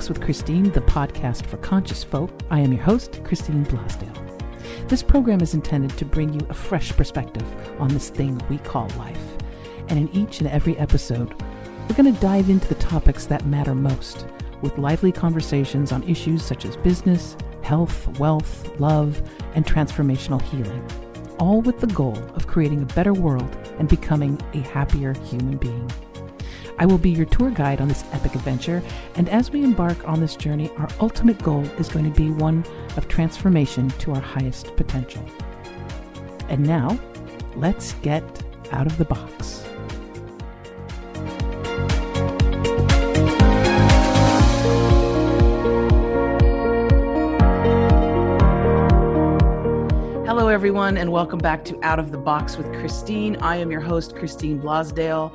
Box with Christine, the podcast for conscious folk. I am your host, Christine Blasdale. This program is intended to bring you a fresh perspective on this thing we call life. And in each and every episode, we're going to dive into the topics that matter most with lively conversations on issues such as business, health, wealth, love, and transformational healing, all with the goal of creating a better world and becoming a happier human being. I will be your tour guide on this epic adventure, and as we embark on this journey, our ultimate goal is going to be one of transformation to our highest potential. And now, let's get out of the box. Hello, everyone, and welcome back to Out of the Box with Christine. I am your host, Christine Blasdale,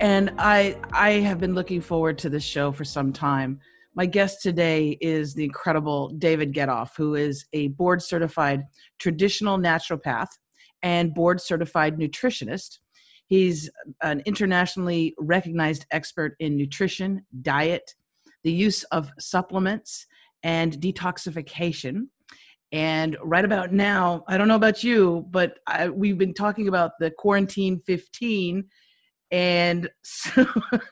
and I I have been looking forward to this show for some time. My guest today is the incredible David Getoff, who is a board certified traditional naturopath and board certified nutritionist. He's an internationally recognized expert in nutrition, diet, the use of supplements, and detoxification. And right about now, I don't know about you, but I, we've been talking about the quarantine 15 and so,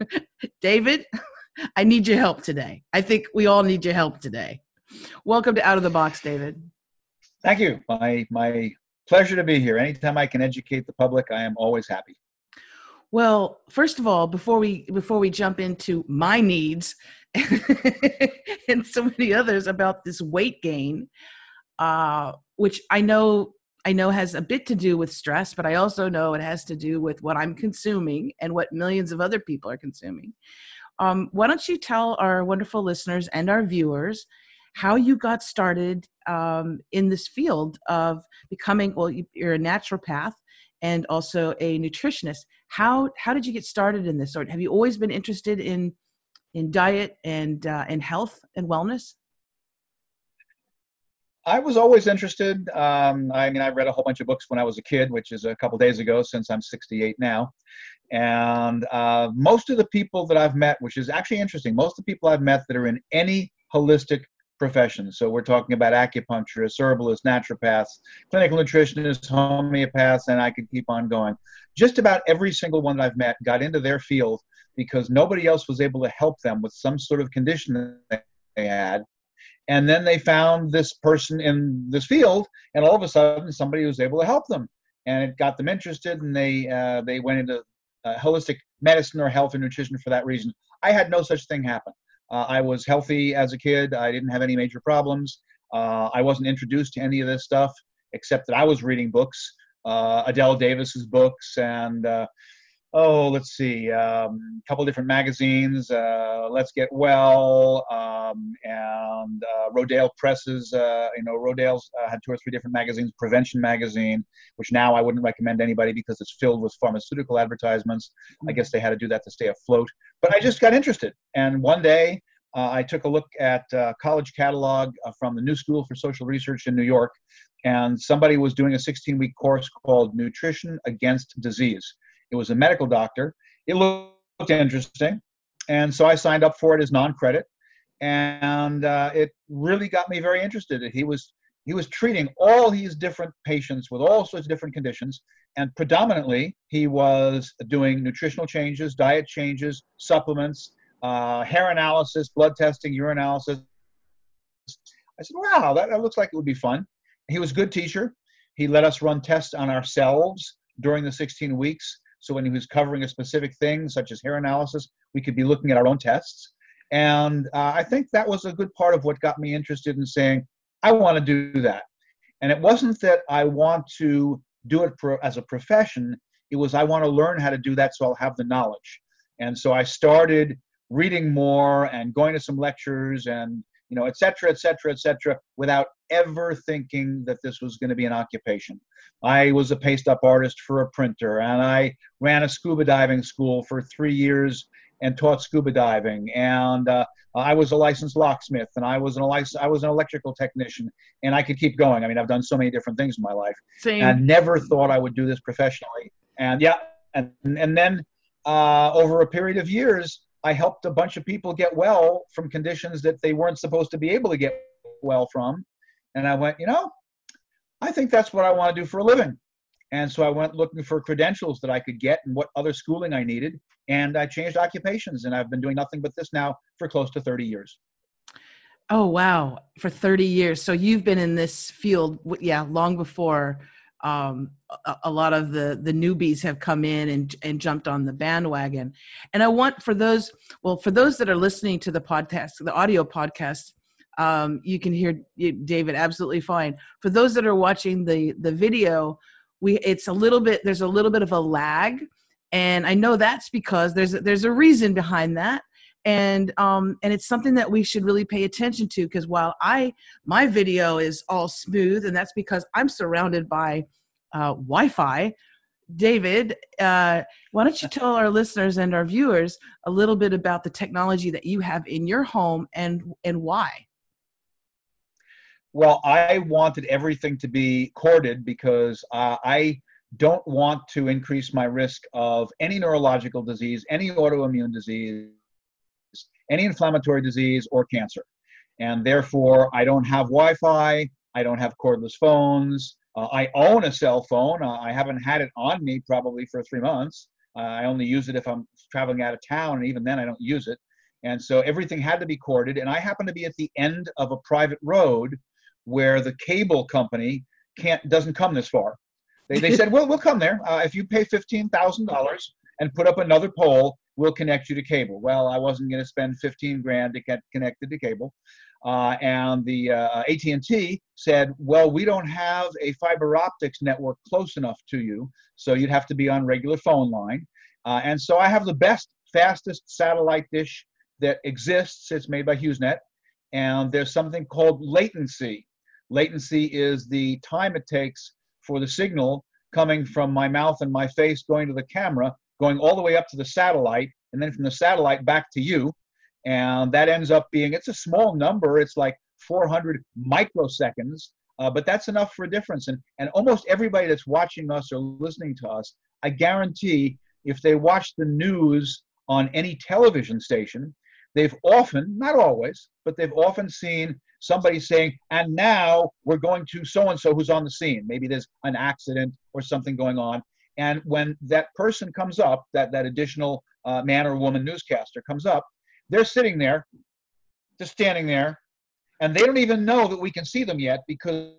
David, I need your help today. I think we all need your help today. Welcome to Out of the Box, David. Thank you. My my pleasure to be here. Anytime I can educate the public, I am always happy. Well, first of all, before we before we jump into my needs and so many others about this weight gain, uh, which I know I know has a bit to do with stress, but I also know it has to do with what I'm consuming and what millions of other people are consuming. Um, why don't you tell our wonderful listeners and our viewers how you got started um, in this field of becoming, well, you're a naturopath and also a nutritionist. How, how did you get started in this? Or have you always been interested in, in diet and, uh, and health and wellness? I was always interested. Um, I mean, I read a whole bunch of books when I was a kid, which is a couple days ago since I'm 68 now. And uh, most of the people that I've met, which is actually interesting, most of the people I've met that are in any holistic profession. So we're talking about acupuncturists, herbalists, naturopaths, clinical nutritionists, homeopaths, and I could keep on going. Just about every single one that I've met got into their field because nobody else was able to help them with some sort of condition that they had and then they found this person in this field and all of a sudden somebody was able to help them. And it got them interested and they uh, they went into uh, holistic medicine or health and nutrition for that reason. I had no such thing happen. Uh, i was healthy as a kid. I didn't have any major problems. Uh, i wasn't introduced to any of this stuff except that i was reading books uh, adelle davis's books and uh, oh, let's see, a um, couple different magazines, uh, Let's Get Well, um, and uh, Rodale Presses. Uh, you know, Rodale's uh, had two or three different magazines, Prevention Magazine, which now I wouldn't recommend anybody because it's filled with pharmaceutical advertisements. I guess they had to do that to stay afloat. But I just got interested. And one day, uh, I took a look at uh, college catalog from the New School for Social Research in New York, and somebody was doing a 16 week course called Nutrition Against Disease. It was a medical doctor. It looked interesting. And so I signed up for it as non credit. And uh, it really got me very interested. He was he was treating all these different patients with all sorts of different conditions and predominantly he was doing nutritional changes diet changes supplements uh, hair analysis blood testing urinalysis i said wow that, that looks like it would be fun he was a good teacher he let us run tests on ourselves during the 16 weeks so when he was covering a specific thing, such as hair analysis, we could be looking at our own tests. And uh, I think that was a good part of what got me interested in saying, I want to do that. And it wasn't that I want to do it for, as a profession, it was I want to learn how to do that so I'll have the knowledge. And so I started reading more and going to some lectures and you know, et cetera, et cetera, et cetera, without ever thinking that this was going to be an occupation. I was a paste up artist for a printer, and I ran a scuba diving school for three years and taught scuba diving. And uh, I was a licensed locksmith, and I was an I was an electrical technician, and I could keep going. I mean, I've done so many different things in my life. Same. And I never thought I would do this professionally. And yeah, and and then uh, over a period of years, I helped a bunch of people get well from conditions that they weren't supposed to be able to get well from. And I went, you know, I think that's what I want to do for a living. And so I went looking for credentials that I could get and what other schooling I needed. And I changed occupations. And I've been doing nothing but this now for close to 30 years. Oh, wow. For 30 years. So you've been in this field, yeah, long before um, a, a, lot of the the newbies have come in and and jumped on the bandwagon. And I want for those well for those that are listening to the podcast, the audio podcast, um, you can hear David absolutely fine. For those that are watching the the video, we it's a little bit there's a little bit of a lag, and I know that's because there's there's a reason behind that and um, and it's something that we should really pay attention to because while I my video is all smooth and that's because I'm surrounded by uh, Wi-Fi. David, uh, why don't you tell our listeners and our viewers a little bit about the technology that you have in your home and and why? Well, I wanted everything to be corded because uh, I don't want to increase my risk of any neurological disease, any autoimmune disease, any inflammatory disease or cancer. And therefore, I don't have Wi Fi, I don't have cordless phones. Uh, I own a cell phone. Uh, I haven't had it on me probably for three months. Uh, I only use it if I'm traveling out of town, and even then, I don't use it. And so everything had to be corded. And I happen to be at the end of a private road where the cable company can't doesn't come this far. They, they said, well, we'll come there uh, if you pay fifteen thousand dollars and put up another pole we'll connect you to cable. Well, I wasn't going to spend 15 grand to get connected to cable. Uh, and the uh, AT&T said, well, we don't have a fiber optics network close enough to you, so you'd have to be on regular phone line. Uh, and so I have the best, fastest satellite dish that exists. It's made by HughesNet, and there's something called latency. Latency is the time it takes for the signal coming from my mouth and my face going to the camera going all the way up to the satellite, and then from the satellite back to you. And that ends up being, it's a small number. It's like 400 microseconds, uh, but that's enough for a difference. And, and almost everybody that's watching us or listening to us, I guarantee if they watch the news on any television station, they've often, not always, but they've often seen somebody saying, and now we're going to so and so who's on the scene. Maybe there's an accident or something going on. And when that person comes up, that, that additional uh, man or woman newscaster comes up, they're sitting there, just standing there, and they don't even know that we can see them yet because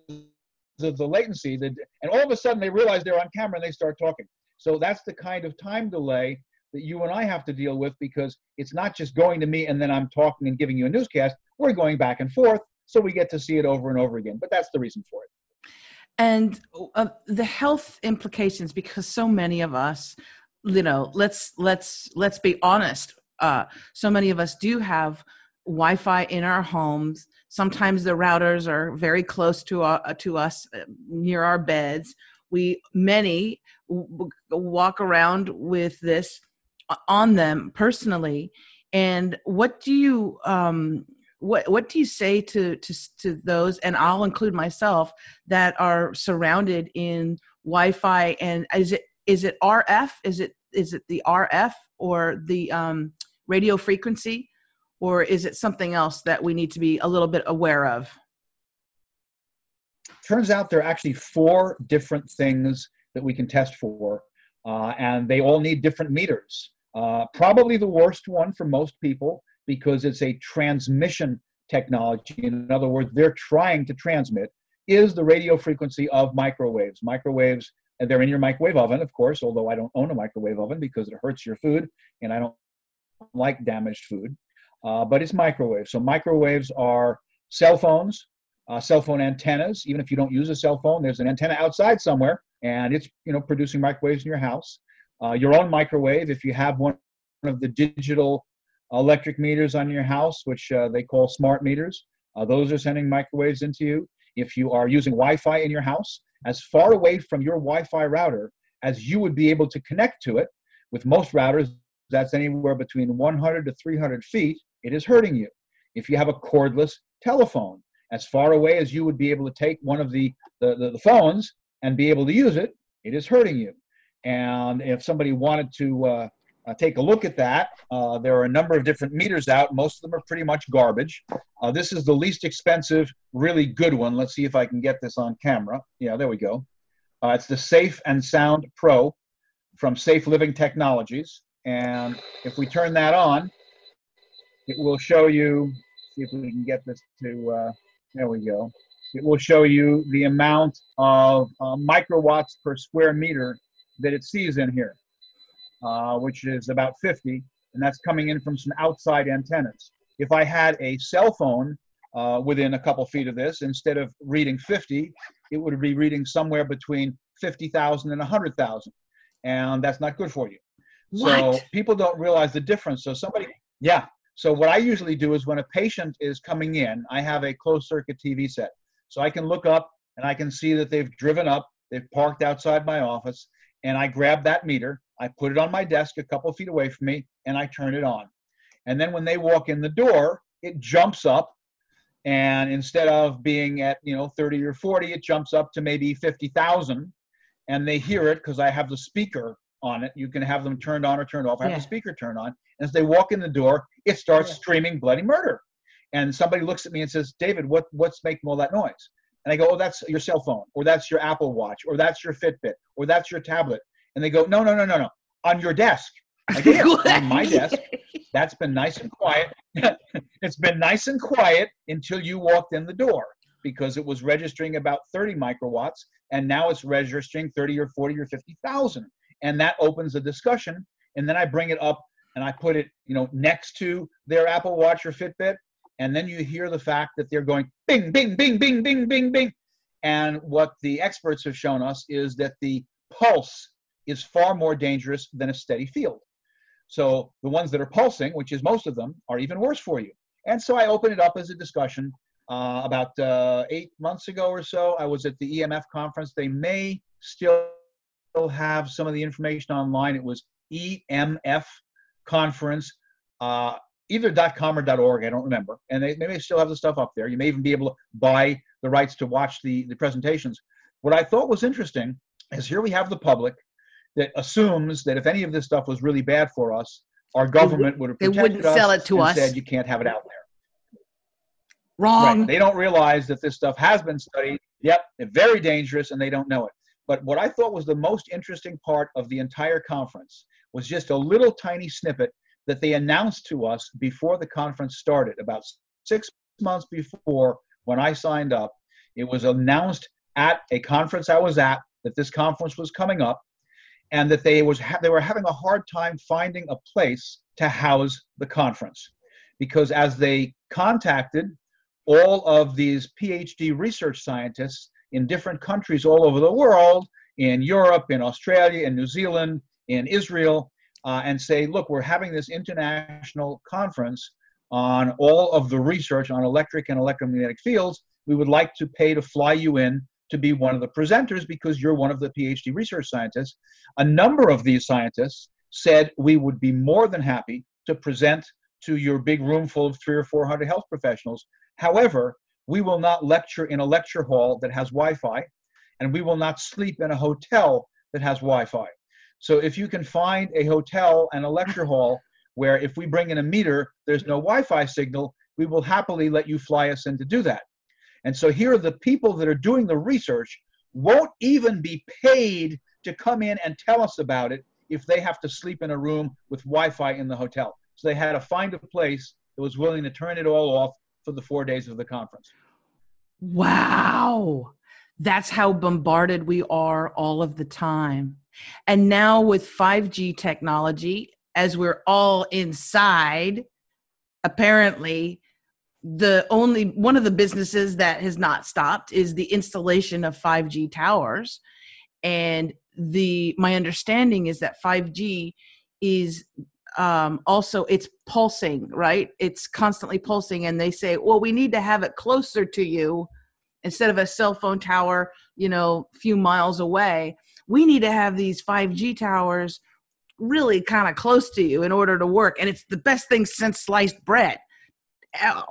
of the latency. That, and all of a sudden they realize they're on camera and they start talking. So that's the kind of time delay that you and I have to deal with because it's not just going to me and then I'm talking and giving you a newscast. We're going back and forth, so we get to see it over and over again. But that's the reason for it and uh, the health implications because so many of us you know let's let's let's be honest uh, so many of us do have wi-fi in our homes sometimes the routers are very close to uh, to us uh, near our beds we many w- walk around with this on them personally and what do you um, what what do you say to to to those and I'll include myself that are surrounded in Wi-Fi and is it is it RF is it is it the RF or the um, radio frequency or is it something else that we need to be a little bit aware of? Turns out there are actually four different things that we can test for, uh, and they all need different meters. Uh, probably the worst one for most people because it's a transmission technology. In other words, they're trying to transmit is the radio frequency of microwaves. Microwaves, and they're in your microwave oven, of course, although I don't own a microwave oven because it hurts your food and I don't like damaged food. Uh, but it's microwaves. So microwaves are cell phones, uh, cell phone antennas. Even if you don't use a cell phone, there's an antenna outside somewhere, and it's you know producing microwaves in your house. Uh, your own microwave, if you have one of the digital electric meters on your house, which uh, they call smart meters. Uh, those are sending microwaves into you. If you are using Wi Fi in your house, as far away from your Wi Fi router as you would be able to connect to it, with most routers, that's anywhere between 100 to 300 feet, it is hurting you. If you have a cordless telephone, as far away as you would be able to take one of the, the, the, the phones and be able to use it, it is hurting you. And if somebody wanted to uh, uh, take a look at that. Uh, there are a number of different meters out. Most of them are pretty much garbage. Uh, this is the least expensive, really good one. Let's see if I can get this on camera. Yeah, there we go. Uh, it's the Safe and Sound Pro from Safe Living Technologies. And if we turn that on, it will show you, see if we can get this to, there we go. It will show you the amount of microwatts per square meter that it sees in here, uh, which is about 50, and that's coming in from some outside antennas. If I had a cell phone uh, within a couple feet of this, instead of reading 50, it would be reading somewhere between 50,000 and 100,000. And that's not good for you. What? So people don't realize the difference. So somebody, yeah. So what I usually do is when a patient is coming in, I have a closed circuit TV set. So I can look up and I can see that they've driven up, they've parked outside my office, and I grab that meter, I put it on my desk a couple feet away from me, and I turn it on. And then when they walk in the door, it jumps up and instead of being at you know 30 or 40 it jumps up to maybe 50,000 and they hear it because I have the speaker on it you can have them turned on or turned off I have Yeah. the speaker turned on and as they walk in the door it starts Yeah. screaming bloody murder and somebody looks at me and says David what what's making all that noise and I go oh that's your cell phone or that's your Apple watch or that's your Fitbit or that's your tablet. And they go no no no no no on your desk. "Yeah, on my desk. That's been nice and quiet. it's been nice and quiet until you walked in the door because it was registering about 30 microwatts and now it's registering 30 or 40 or 50,000 and that opens a discussion and then I bring it up and I put it, you know, next to their Apple Watch or Fitbit and then you hear the fact that they're going bing bing bing bing bing bing bing and what the experts have shown us is that the pulse is far more dangerous than a steady field. So the ones that are pulsing, which is most of them, are even worse for you. And so I opened it up as a discussion. Uh, about uh, eight months ago or so, I was at the EMF conference. They may still have some of the information online. It was EMF conference, uh, either .com or .org. I don't remember. And they, they may still have the stuff up there. You may even be able to buy the rights to watch the, the presentations. What I thought was interesting is here we have the public that assumes that if any of this stuff was really bad for us, our government would have protected they wouldn't us sell it to and us. said you can't have it out there. Wrong. Right. They don't realize that this stuff has been studied. Yep, it's very dangerous, and they don't know it. But what I thought was the most interesting part of the entire conference was just a little tiny snippet that they announced to us before the conference started, about six months before when I signed up. It was announced at a conference I was at that this conference was coming up, and that they was ha- they were having a hard time finding a place to house the conference, because as they contacted all of these PhD research scientists in different countries all over the world, in Europe, in Australia, in New Zealand, in Israel, uh, and say, look, we're having this international conference on all of the research on electric and electromagnetic fields. We would like to pay to fly you in to be one of the presenters because you're one of the PhD research scientists. A number of these scientists said we would be more than happy to present to your big room full of three or four hundred health professionals. However, we will not lecture in a lecture hall that has Wi Fi, and we will not sleep in a hotel that has Wi Fi. So if you can find a hotel and a lecture hall where if we bring in a meter, there's no Wi Fi signal, we will happily let you fly us in to do that. And so here, the people that are doing the research won't even be paid to come in and tell us about it if they have to sleep in a room with Wi Fi in the hotel. So they had to find a place that was willing to turn it all off for the four days of the conference. Wow. That's how bombarded we are all of the time. And now with 5G technology, as we're all inside, apparently the only one of the businesses that has not stopped is the installation of 5G towers. And the my understanding is that 5G is um, also it's pulsing, right? It's constantly pulsing, and they say, well, we need to have it closer to you instead of a cell phone tower, you know, a few miles away. We need to have these 5G towers really kind of close to you in order to work, and it's the best thing since sliced bread. Ow.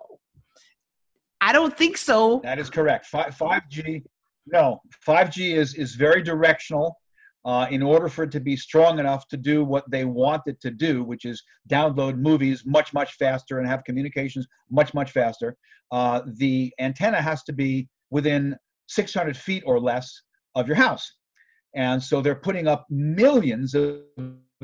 I don't think so. That is correct. Five, 5G, no, 5G is, is very directional. uh, in order for it to be strong enough to do what they want it to do, which is download movies much, much faster and have communications much, much faster, uh, the antenna has to be within 600 feet or less of your house. And so they're putting up millions of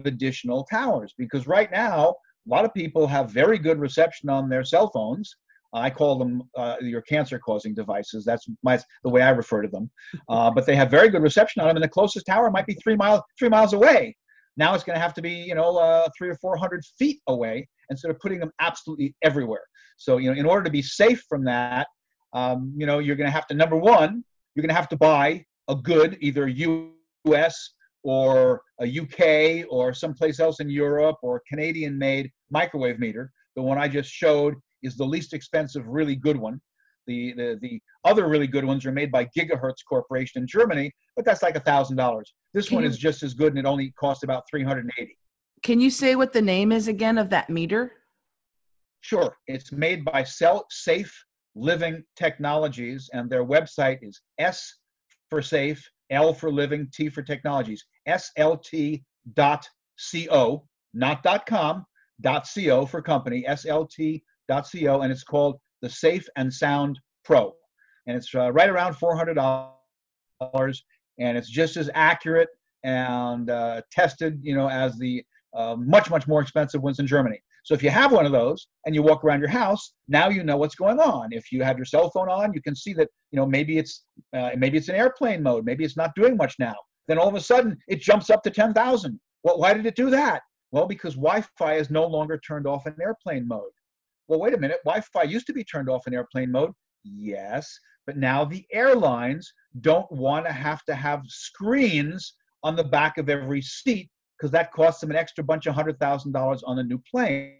additional towers because right now, a lot of people have very good reception on their cell phones I call them uh, your cancer-causing devices. That's my, the way I refer to them. Uh, but they have very good reception on them, and the closest tower might be three miles three miles away. Now it's going to have to be you know uh, three or four hundred feet away instead of putting them absolutely everywhere. So you know, in order to be safe from that, um, you know, you're going to have to number one, you're going to have to buy a good either U.S. or a UK or someplace else in Europe or Canadian-made microwave meter. The one I just showed is the least expensive, really good one. The, the, the other really good ones are made by Gigahertz Corporation in Germany, but that's like a thousand dollars. This Can one you, is just as good and it only costs about 380. Can you say what the name is again of that meter? Sure. It's made by Cell Safe Living Technologies, and their website is S for safe, L for living, T for technologies, SLT dot co, not com, co for company, SLT Co, and it's called the Safe and Sound Pro. And it's uh, right around $400, and it's just as accurate and uh, tested, you know, as the uh, much, much more expensive ones in Germany. So if you have one of those and you walk around your house, now you know what's going on. If you have your cell phone on, you can see that, you know, maybe it's uh, maybe it's in airplane mode, maybe it's not doing much now. Then all of a sudden it jumps up to 10,000. Well, why did it do that? Well, because Wi-Fi is no longer turned off in airplane mode well, wait a minute, Wi Fi used to be turned off in airplane mode. Yes, but now the airlines don't want to have to have screens on the back of every seat because that costs them an extra bunch of hundred thousand dollars on a new plane.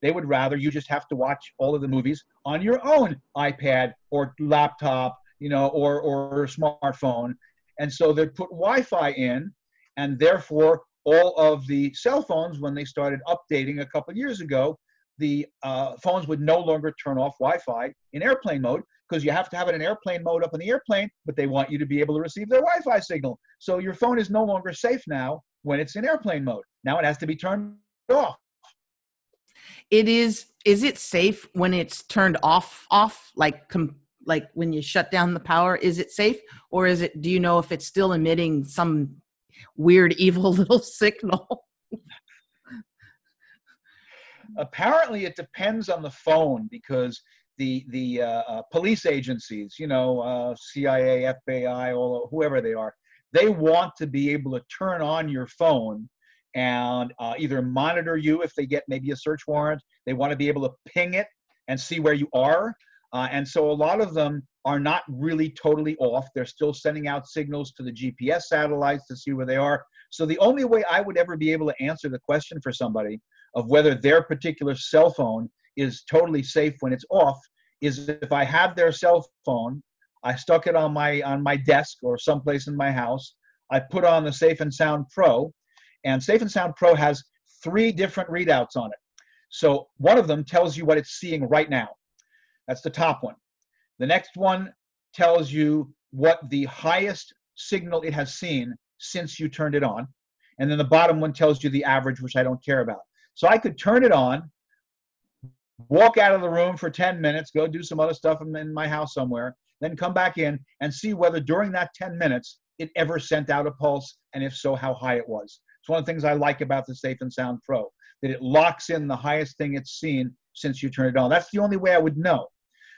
They would rather you just have to watch all of the movies on your own iPad or laptop, you know, or or smartphone. And so they put Wi-Fi in, and therefore all of the cell phones, when they started updating a couple years ago, the uh, phones would no longer turn off Wi-Fi in airplane mode because you have to have it in airplane mode up in the airplane, but they want you to be able to receive their Wi-Fi signal. So your phone is no longer safe now when it's in airplane mode. Now it has to be turned off. It is. Is it safe when it's turned off? Off like com- like when you shut down the power? Is it safe, or is it? Do you know if it's still emitting some weird, evil little signal? apparently it depends on the phone because the the uh, uh, police agencies, you know, uh, CIA, FBI, all whoever they are, they want to be able to turn on your phone and uh, either monitor you if they get maybe a search warrant. They want to be able to ping it and see where you are. And so a lot of them are not really totally off. They're still sending out signals to the GPS satellites to see where they are. So the only way I would ever be able to answer the question for somebody of whether their particular cell phone is totally safe when it's off is if I have their cell phone, I stuck it on my on my desk or someplace in my house. I put on the Safe and Sound Pro, and Safe and Sound Pro has three different readouts on it. So one of them tells you what it's seeing right now. That's the top one. The next one tells you what the highest signal it has seen since you turned it on. And then the bottom one tells you the average, which I don't care about. So I could turn it on, walk out of the room for 10 minutes, go do some other stuff in my house somewhere, then come back in and see whether during that 10 minutes it ever sent out a pulse, and if so, how high it was. It's one of the things I like about the Safe and Sound Pro, that it locks in the highest thing it's seen since you turn it on. That's the only way I would know.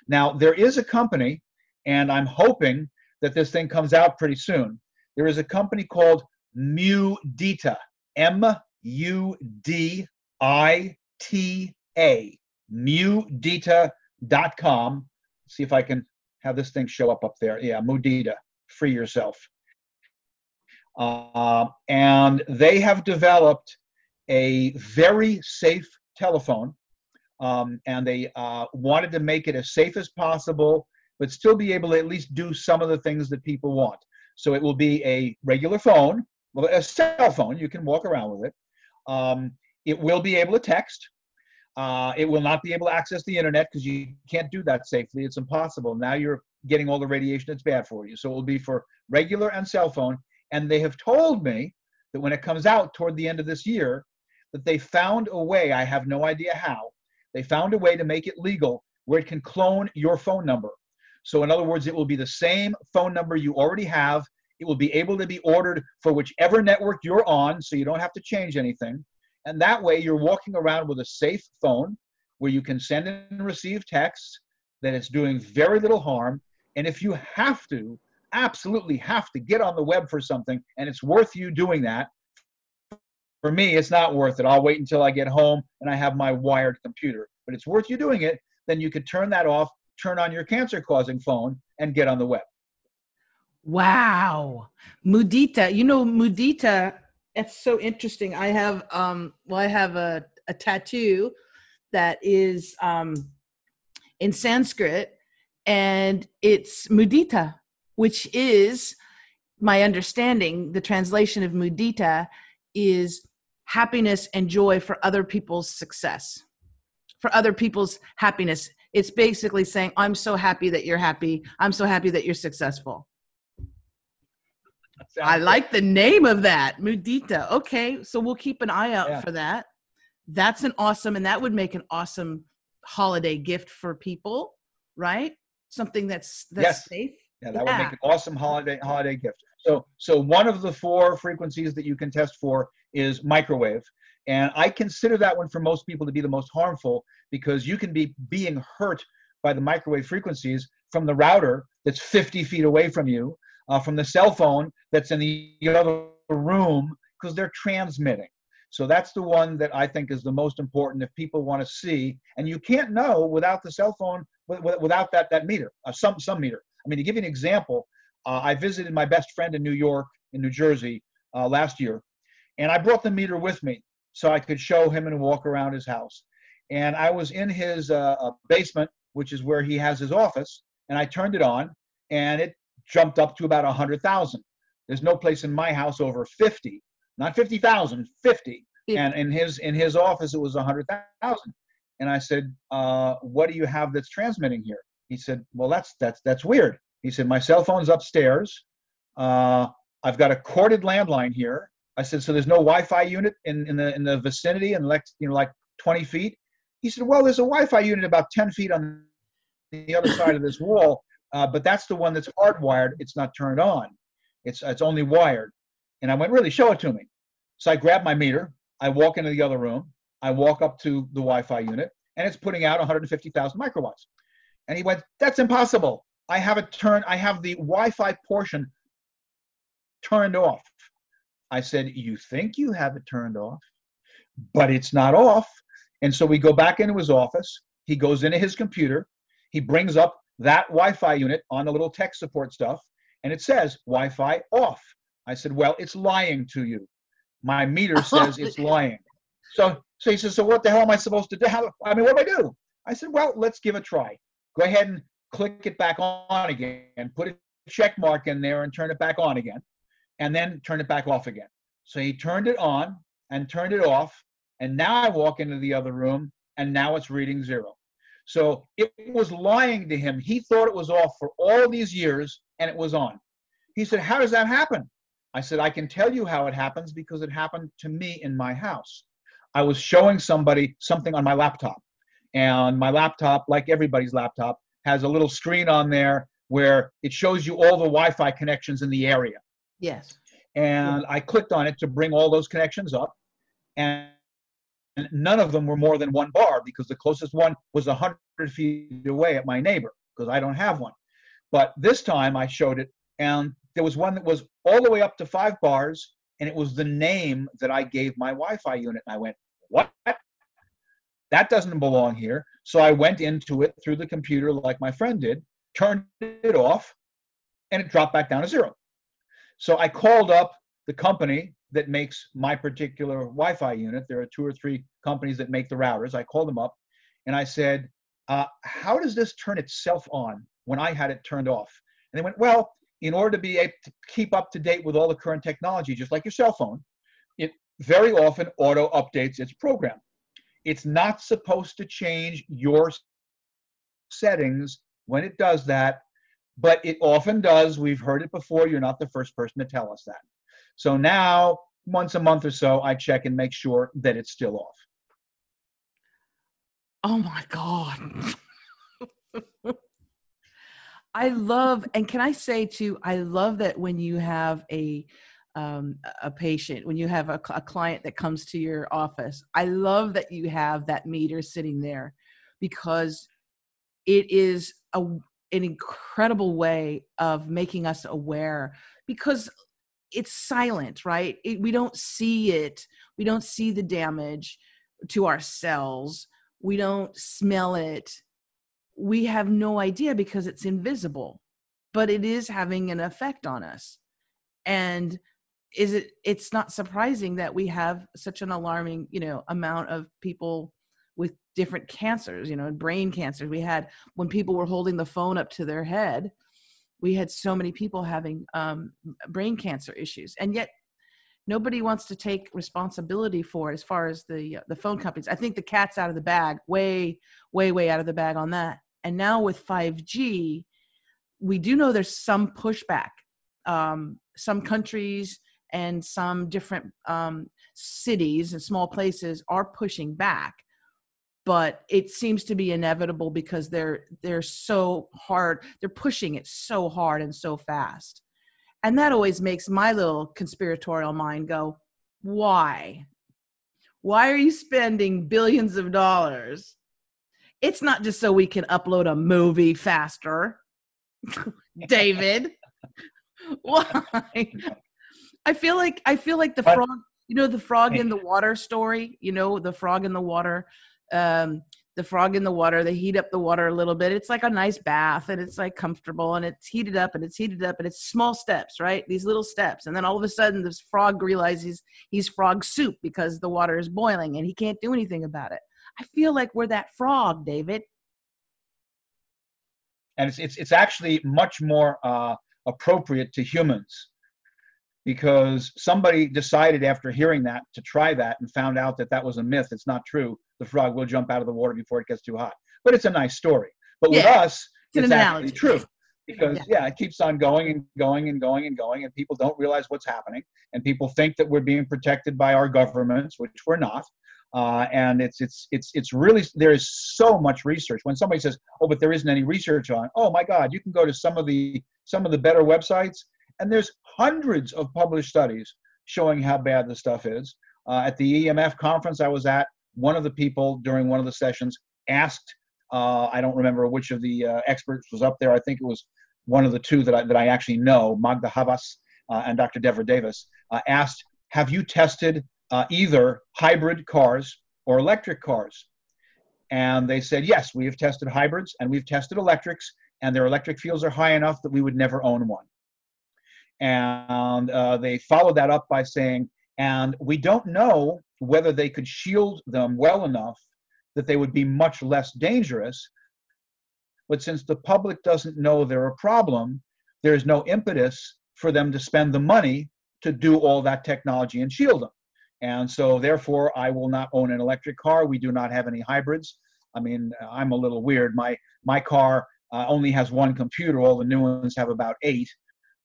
Now, there is a company, and I'm hoping that this thing comes out pretty soon. There is a company called Mudita, M U D I T A, mudita.com. See if I can have this thing show up up there. Yeah, Mudita, free yourself. Uh, and they have developed a very safe telephone. Um, and they uh, wanted to make it as safe as possible, but still be able to at least do some of the things that people want. So it will be a regular phone, well, a cell phone. You can walk around with it. Um, it will be able to text. Uh, it will not be able to access the internet because you can't do that safely. It's impossible. Now you're getting all the radiation that's bad for you. So it will be for regular and cell phone. And they have told me that when it comes out toward the end of this year, that they found a way, I have no idea how, they found a way to make it legal where it can clone your phone number. So, in other words, it will be the same phone number you already have. It will be able to be ordered for whichever network you're on, so you don't have to change anything. And that way, you're walking around with a safe phone where you can send and receive texts, that it's doing very little harm. And if you have to, absolutely have to get on the web for something, and it's worth you doing that. For me, it's not worth it. I'll wait until I get home and I have my wired computer. But it's worth you doing it. Then you could turn that off, turn on your cancer causing phone, and get on the web. Wow. Mudita, you know, Mudita, it's so interesting. I have, um, well, I have a, a tattoo that is um, in Sanskrit, and it's mudita, which is my understanding. The translation of mudita is happiness and joy for other people's success, for other people's happiness. It's basically saying, I'm so happy that you're happy. I'm so happy that you're successful. I like the name of that, Mudita. Okay, so we'll keep an eye out yeah. for that. That's an awesome, and that would make an awesome holiday gift for people, right? Something that's that's yes. safe. Yeah, that yeah. would make an awesome holiday holiday gift. So so one of the four frequencies that you can test for is microwave. And I consider that one for most people to be the most harmful because you can be being hurt by the microwave frequencies from the router that's 50 feet away from you, uh, from the cell phone that's in the other room, because they're transmitting. So that's the one that I think is the most important if people want to see. And you can't know without the cell phone, without that that meter, uh, some some meter. I mean, to give you an example, uh, I visited my best friend in New York, in New Jersey, uh, last year, and I brought the meter with me so I could show him and walk around his house. And I was in his uh, uh, basement, which is where he has his office, and I turned it on, and it jumped up to about a hundred thousand. There's no place in my house over 50 not 50,000, 50. Yeah. And in his in his office it was 100,000. And I said, uh, "What do you have that's transmitting here?" He said, "Well, that's that's that's weird." He said, "My cell phone's upstairs. Uh, I've got a corded landline here." I said, "So there's no Wi-Fi unit in, in the in the vicinity and like you know like 20 feet?" He said, "Well, there's a Wi-Fi unit about 10 feet on the other side of this wall, uh, but that's the one that's hardwired. It's not turned on. It's it's only wired." And I went, really, show it to me. So I grab my meter. I walk into the other room. I walk up to the Wi-Fi unit, and it's putting out 150,000 microwatts. And he went, that's impossible. I have it turned. I have the Wi-Fi portion turned off. I said, you think you have it turned off, but it's not off. And so we go back into his office. He goes into his computer. He brings up that Wi-Fi unit on the little tech support stuff, and it says Wi-Fi off. I said, Well, it's lying to you. My meter says it's lying. So, so he says, So what the hell am I supposed to do? How, I mean, what do I do? I said, Well, let's give it a try. Go ahead and click it back on again, and put a check mark in there and turn it back on again, and then turn it back off again. So he turned it on and turned it off. And now I walk into the other room and now it's reading zero. So it was lying to him. He thought it was off for all these years and it was on. He said, How does that happen? I said, I can tell you how it happens because it happened to me in my house. I was showing somebody something on my laptop. And my laptop, like everybody's laptop, has a little screen on there where it shows you all the Wi Fi connections in the area. Yes. And I clicked on it to bring all those connections up. And none of them were more than one bar because the closest one was 100 feet away at my neighbor because I don't have one. But this time I showed it, and there was one that was all the way up to five bars, and it was the name that I gave my Wi-Fi unit. And I went, what? That doesn't belong here. So I went into it through the computer like my friend did, turned it off, and it dropped back down to zero. So I called up the company that makes my particular Wi-Fi unit. There are two or three companies that make the routers. I called them up, and I said, uh, "How does this turn itself on when I had it turned off?" And they went, "Well, in order to be able to keep up to date with all the current technology, just like your cell phone, it very often auto updates its program. It's not supposed to change your settings when it does that, but it often does. We've heard it before. You're not the first person to tell us that. So now, once a month or so, I check and make sure that it's still off. Oh my God. I love, and can I say too, I love that when you have a um, a patient, when you have a, a client that comes to your office, I love that you have that meter sitting there because it is a, an incredible way of making us aware because it's silent, right? It, we don't see it. We don't see the damage to our cells. We don't smell it. We have no idea because it's invisible, but it is having an effect on us. And is it it's not surprising that we have such an alarming, you know, amount of people with different cancers, you know, brain cancers. We had when people were holding the phone up to their head, we had so many people having um, brain cancer issues, and yet nobody wants to take responsibility for it as far as the uh, the phone companies. I think the cat's out of the bag, way, way, way out of the bag on that. And now with 5G, we do know there's some pushback. Um, some countries and some different um, cities and small places are pushing back but it seems to be inevitable because they're they're so hard they're pushing it so hard and so fast. And that always makes my little conspiratorial mind go why? Why are you spending billions of dollars? It's not just so we can upload a movie faster. David why? I feel like i feel like the frog you know the frog in the water story you know the frog in the water um, the frog in the water they heat up the water a little bit. It's like a nice bath and it's like comfortable and it's heated up and it's heated up and it's small steps right? These little steps. And then all of a sudden this frog realizes he's frog soup because the water is boiling and he can't do anything about it. I feel like we're that frog david. And it's it's, it's actually much more uh, appropriate to humans because somebody decided after hearing that to try that and found out that that was a myth. It's not true. The frog will jump out of the water before it gets too hot. But it's a nice story. But yeah. with us, it's, it's actually true because yeah. yeah. it keeps on going and going and going and going and people don't realize what's happening and people think that we're being protected by our governments which we're not uh, and it's it's it's it's really there is so much research when somebody says oh but there isn't any research on oh my god you can go to some of the some of the better websites and there's hundreds of published studies showing how bad the stuff is. Uh, at the EMF conference I was at, one of the people during one of the sessions asked, uh, I don't remember which of the uh, experts was up there. I think it was one of the two that I, that I actually know, Magda Havas uh, and Dr. Devra Davis, uh, asked, Have you tested uh, either hybrid cars or electric cars? And they said, Yes, we have tested hybrids and we've tested electrics, and their electric fields are high enough that we would never own one. And uh, they followed that up by saying, and we don't know whether they could shield them well enough that they would be much less dangerous. But since the public doesn't know they're a problem, there's no impetus for them to spend the money to do all that technology and shield them. And so, therefore, I will not own an electric car. We do not have any hybrids. I mean, I'm a little weird. My my car uh, only has one computer. All the new ones have about eight.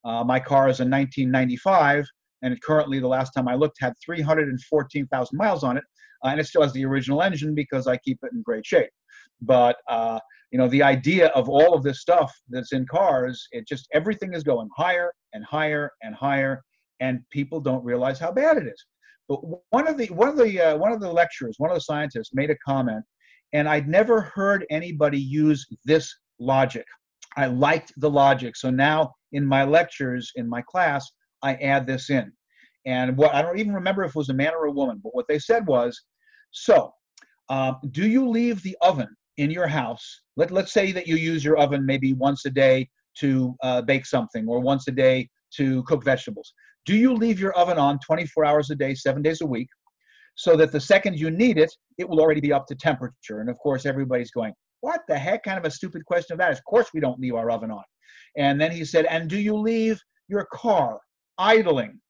Uh, my car is a 1995, and it currently, the last time I looked, had 314,000 miles on it, uh, and it still has the original engine because I keep it in great shape. But uh, you know, the idea of all of this stuff that's in cars, it just everything is going higher and higher and higher, and people don't realize how bad it is. But one of the one of the uh, one of the lecturers, one of the scientists, made a comment, and I'd never heard anybody use this logic. I liked the logic, so now in my lectures in my class, I add this in. And what I don't even remember if it was a man or a woman, but what they said was, so um, do you leave the oven in your house? Let, let's say that you use your oven maybe once a day to uh, bake something or once a day to cook vegetables. Do you leave your oven on 24 hours a day, seven days a week, so that the second you need it, it will already be up to temperature? And of course, everybody's going, what the heck kind of a stupid question of that? Of course, we don't leave our oven on. And then he said, And do you leave your car idling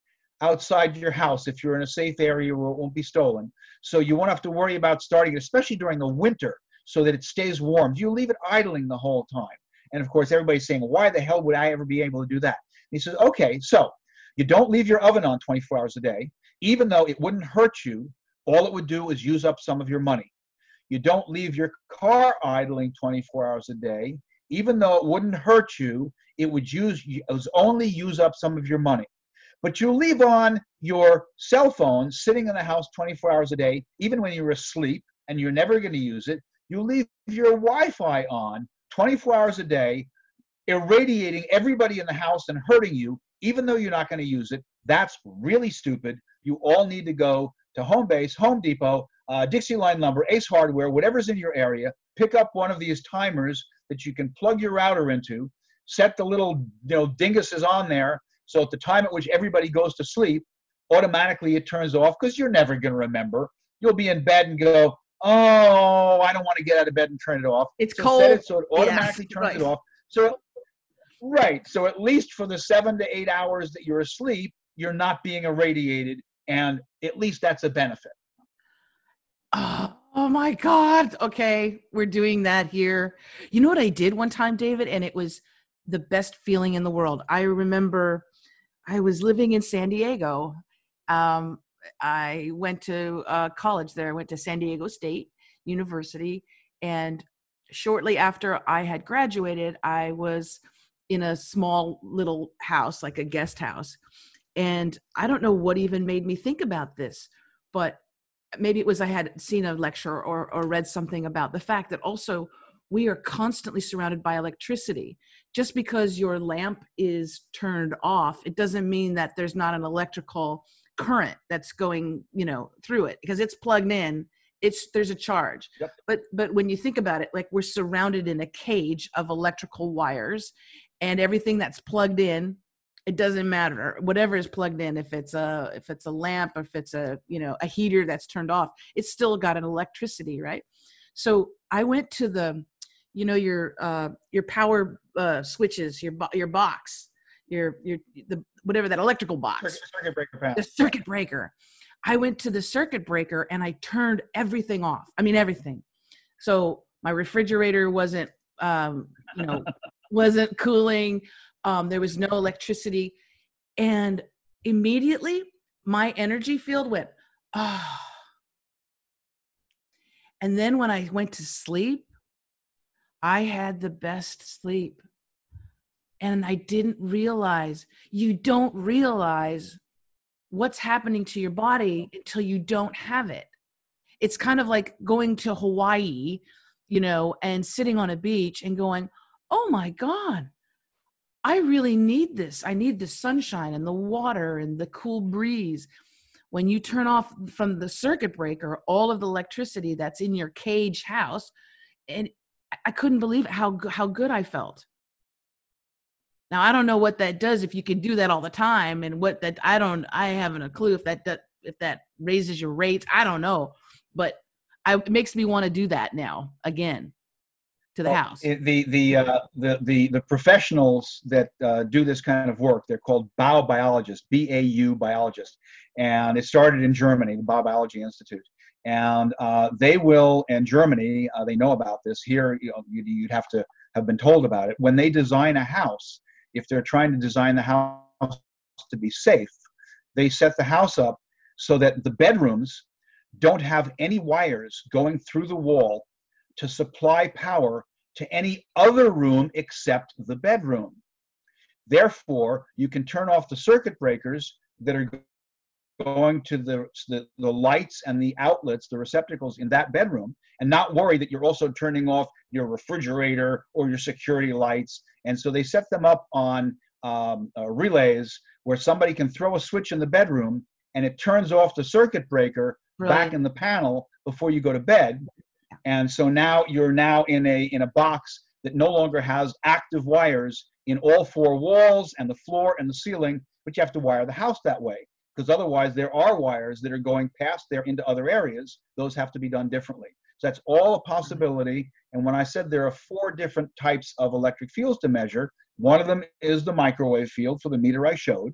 outside your house if you're in a safe area where it won't be stolen? So you won't have to worry about starting it, especially during the winter, so that it stays warm. You leave it idling the whole time? And of course, everybody's saying, Why the hell would I ever be able to do that? And he says, Okay, so You don't leave your oven on 24 hours a day, even though it wouldn't hurt you. All it would do is use up some of your money. You don't leave your car idling 24 hours a day, even though it wouldn't hurt you. It would use it was only use up some of your money. But you leave on your cell phone sitting in the house 24 hours a day, even when you're asleep and you're never going to use it. You leave your Wi-Fi on 24 hours a day, irradiating everybody in the house and hurting you, even though you're not going to use it. That's really stupid. You all need to go to Home Base, Home Depot, uh, Dixie Line Lumber, Ace Hardware, whatever's in your area. Pick up one of these timers that you can plug your router into. Set the little you know dinguses on there, so at the time at which everybody goes to sleep, automatically it turns off because you're never going to remember. You'll be in bed and go, oh, I don't want to get out of bed and turn it off. It's so cold. It so it automatically yes, turns right. it off. So, right. So at least for the seven to eight hours that you're asleep, you're not being irradiated, and at least that's a benefit. Oh, oh my God. Okay. We're doing that here. You know what I did one time, David? And it was the best feeling in the world. I remember I was living in San Diego. Um, I went to uh, college there. I went to San Diego State University. And shortly after I had graduated, I was in a small little house, like a guest house. And I don't know what even made me think about this, but maybe it was I had seen a lecture or, or read something about the fact that also we are constantly surrounded by electricity. Just because your lamp is turned off, it doesn't mean that there's not an electrical current that's going, you know, through it because it's plugged in. It's there's a charge. Yep. But but when you think about it, like we're surrounded in a cage of electrical wires and everything that's plugged in it doesn't matter whatever is plugged in if it's a if it's a lamp if it's a you know a heater that's turned off it's still got an electricity right? So i went to the you know your uh your power uh switches your your box your your the whatever that electrical box. Circuit breaker the circuit breaker. I went to the circuit breaker and i turned everything off i mean everything. So my refrigerator wasn't um you know wasn't cooling um, there was no electricity. And immediately my energy field went ah. And then when i went to sleep i had the best sleep. And i didn't realize you don't realize what's happening to your body until you don't have it. It's kind of like going to hawaii you know and sitting on a beach and going oh my god I really need this. I need the sunshine and the water and the cool breeze. When you turn off from the circuit breaker all of the electricity that's in your cage house, and I couldn't believe how how good I felt. Now I don't know what that does if you can do that all the time, and what that I don't I haven't a clue if that, that if that raises your rates. I don't know, but I, it makes me want to do that now again to the Well, house. it- the the uh, the the the professionals that uh, do this kind of work they're called biobiologists bau biologists. And it started in germany the biobiology institute. And uh, they will in germany uh, they know about this. Here you know, you'd, you'd have to have been told about it. When they design a house if they're trying to design the house to be safe they set the house up so that the bedrooms don't have any wires going through the wall to supply power to any other room except the bedroom. Therefore, you can turn off the circuit breakers that are going to the, the, the lights and the outlets, the receptacles in that bedroom, and not worry that you're also turning off your refrigerator or your security lights. And so they set them up on um, uh, relays where somebody can throw a switch in the bedroom and it turns off the circuit breaker back in the panel before you go to bed and so now you're now in a in a box that no longer has active wires in all four walls and the floor and the ceiling but you have to wire the house that way because otherwise there are wires that are going past there into other areas. Those have to be done differently. So that's all a possibility. And when i said there are four different types of electric fields to measure one of them is the microwave field for the meter i showed.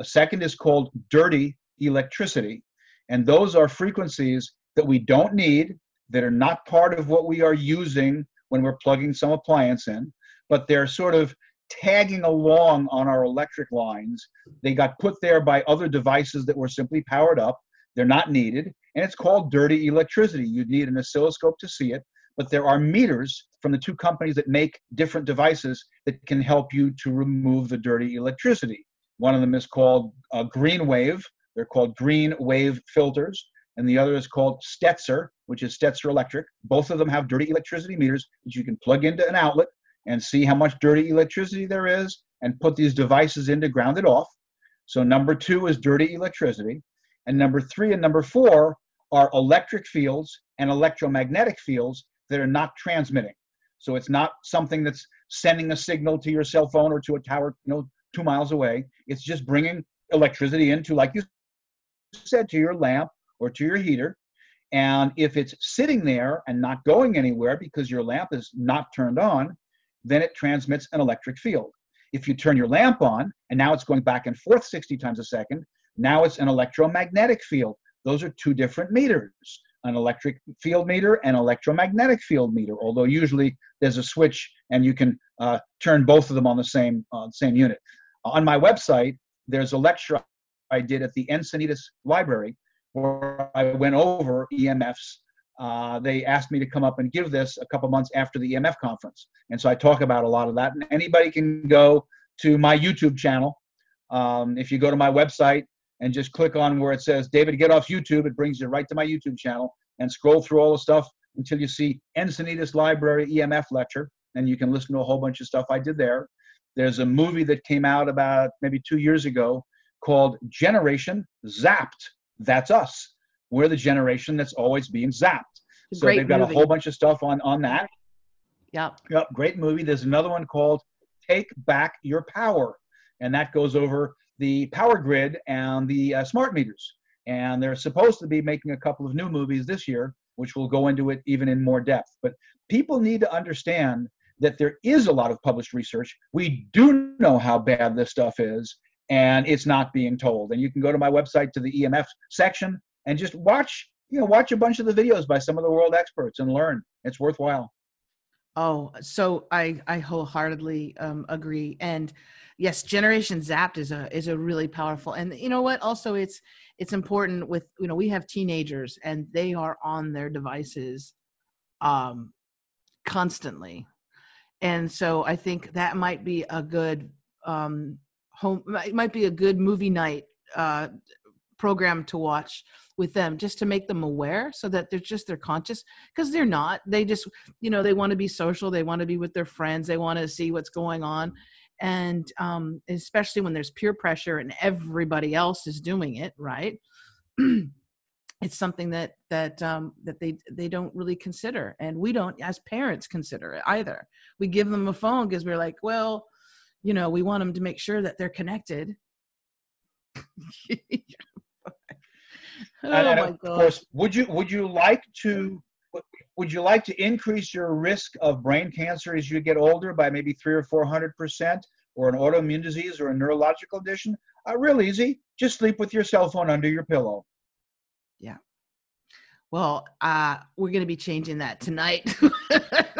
A second is called dirty electricity. And those are frequencies that we don't need that are not part of what we are using when we're plugging some appliance in, but they're sort of tagging along on our electric lines. They got put there by other devices that were simply powered up. They're not needed, and it's called dirty electricity. You'd need an oscilloscope to see it, but there are meters from the two companies that make different devices that can help you to remove the dirty electricity. One of them is called uh, Green Wave. They're called Green Wave filters. And the other is called Stetzer, which is Stetzer Electric. Both of them have dirty electricity meters that you can plug into an outlet and see how much dirty electricity there is and put these devices in to ground it off. So number two is dirty electricity. And number three and number four are electric fields and electromagnetic fields that are not transmitting. So it's not something that's sending a signal to your cell phone or to a tower, you know, two miles away. It's just bringing electricity into, like you said, to your lamp or to your heater. And if it's sitting there and not going anywhere because your lamp is not turned on, then it transmits an electric field. If you turn your lamp on and now it's going back and forth 60 times a second, now it's an electromagnetic field. Those are two different meters an electric field meter and electromagnetic field meter, although usually there's a switch and you can uh, turn both of them on the same, uh, same unit. On my website, there's a lecture I did at the Encinitas Library where I went over EMFs. Uh, they asked me to come up and give this a couple months after the EMF conference. And so I talk about a lot of that. And anybody can go to my YouTube channel. Um, if you go to my website and just click on where it says David Get Off YouTube, it brings you right to my YouTube channel and scroll through all the stuff until you see Encinitas Library EMF lecture. And you can listen to a whole bunch of stuff I did there. There's a movie that came out about maybe two years ago called Generation Zapped. That's us. We're the generation that's always being zapped. So they've got movie. a whole bunch of stuff on on that. Yep. Yep. Great movie. There's another one called Take Back Your Power, and that goes over the power grid and the uh, smart meters. And they're supposed to be making a couple of new movies this year, which will go into it even in more depth. But people need to understand that there is a lot of published research. We do know how bad this stuff is, and it's not being told. And you can go to my website to the EMF section and just watch, you know, watch a bunch of the videos by some of the world experts and learn. It's worthwhile. Oh, so I I wholeheartedly um, agree. And yes, Generation Zapped is a is a really powerful. And you know what? Also, it's it's important with you know we have teenagers and they are on their devices um constantly and so i think that might be a good um home it might be a good movie night uh program to watch with them just to make them aware so that they're just they're conscious. Because they're not. They just you know they want to be social. They want to be with their friends. They want to see what's going on. And um especially when there's peer pressure and everybody else is doing it right? It's something that that um, that they they don't really consider, and we don't as parents consider it either. We give them a phone because we're like, well, you know, we want them to make sure that they're connected. oh and, and of course, would you would you like to would you like to increase your risk of brain cancer as you get older by maybe three or four hundred percent, or an autoimmune disease or a neurological condition? Uh, real easy. Just sleep with your cell phone under your pillow. Yeah. Well, uh, we're going to be changing that tonight.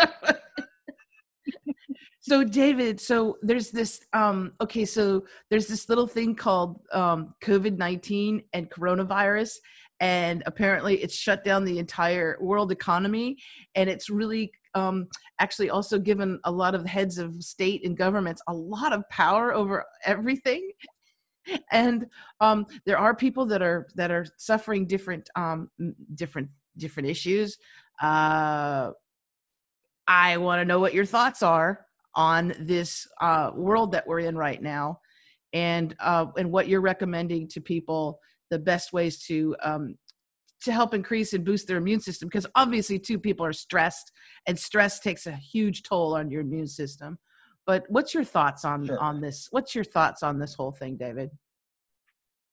so david so there's this um okay so there's this little thing called um covid-19 and coronavirus and apparently it's shut down the entire world economy and it's really um actually also given a lot of heads of state and governments a lot of power over everything and um, there are people that are that are suffering different um, different different issues. Uh, I want to know what your thoughts are on this uh, world that we're in right now, and uh, and what you're recommending to people the best ways to um, to help increase and boost their immune system because obviously too people are stressed and stress takes a huge toll on your immune system but what's your thoughts on sure. on this? What's your thoughts on this whole thing, David?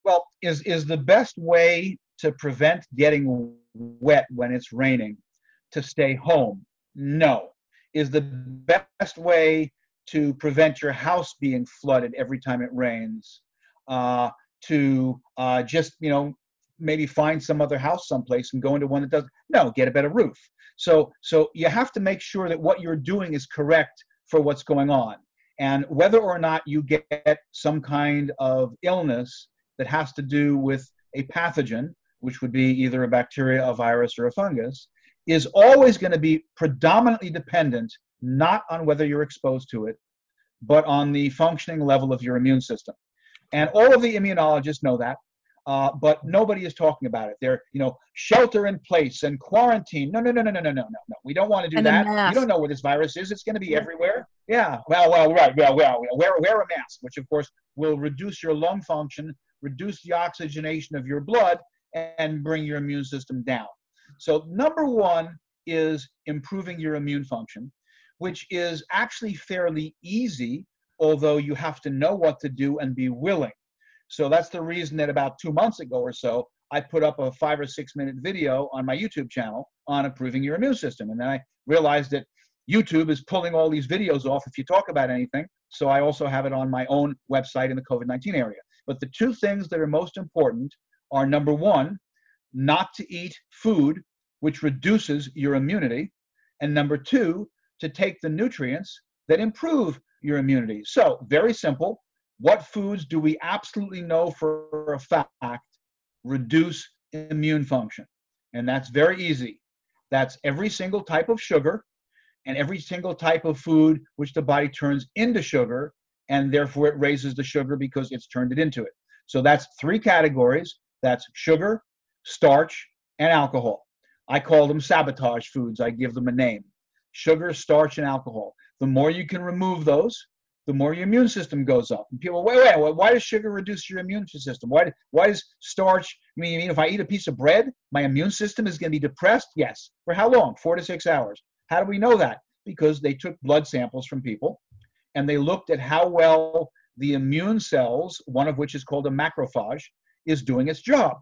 Well, is is the best way to prevent getting wet when it's raining to stay home? No. Is the best way to prevent your house being flooded every time it rains? Uh, to uh, just you know maybe find some other house someplace and go into one that does no get a better roof so so you have to make sure that what you're doing is correct for what's going on. And whether or not you get some kind of illness that has to do with a pathogen, which would be either a bacteria, a virus, or a fungus, is always going to be predominantly dependent not on whether you're exposed to it, but on the functioning level of your immune system. And all of the immunologists know that, uh, but nobody is talking about it. They're, you know, shelter in place and quarantine. No, no, no, no, no, no, no, no, no. We don't want to do And that. You don't know where this virus is. It's going to be everywhere. Yeah. Well, well, right. Well, well, wear, wear a mask, which of course will reduce your lung function, reduce the oxygenation of your blood, and bring your immune system down. So, number one is improving your immune function, which is actually fairly easy, although you have to know what to do and be willing. So, that's the reason that about two months ago or so, I put up a five or six minute video on my YouTube channel on improving your immune system. And then I realized that YouTube is pulling all these videos off if you talk about anything. So I also have it on my own website in the COVID 19 area. But the two things that are most important are number one, not to eat food which reduces your immunity, and number two, to take the nutrients that improve your immunity. So, very simple. What foods do we absolutely know for a fact reduce immune function? And that's very easy. That's every single type of sugar and every single type of food which the body turns into sugar, and therefore it raises the sugar because it's turned it into it. So that's three categories that's sugar, starch, and alcohol. I call them sabotage foods. I give them a name sugar, starch, and alcohol. The more you can remove those, the more your immune system goes up. And people, wait, wait, wait why does sugar reduce your immune system? Why, why does starch, I mean, if I eat a piece of bread, my immune system is going to be depressed? Yes. For how long? Four to six hours. How do we know that? Because they took blood samples from people and they looked at how well the immune cells, one of which is called a macrophage, is doing its job.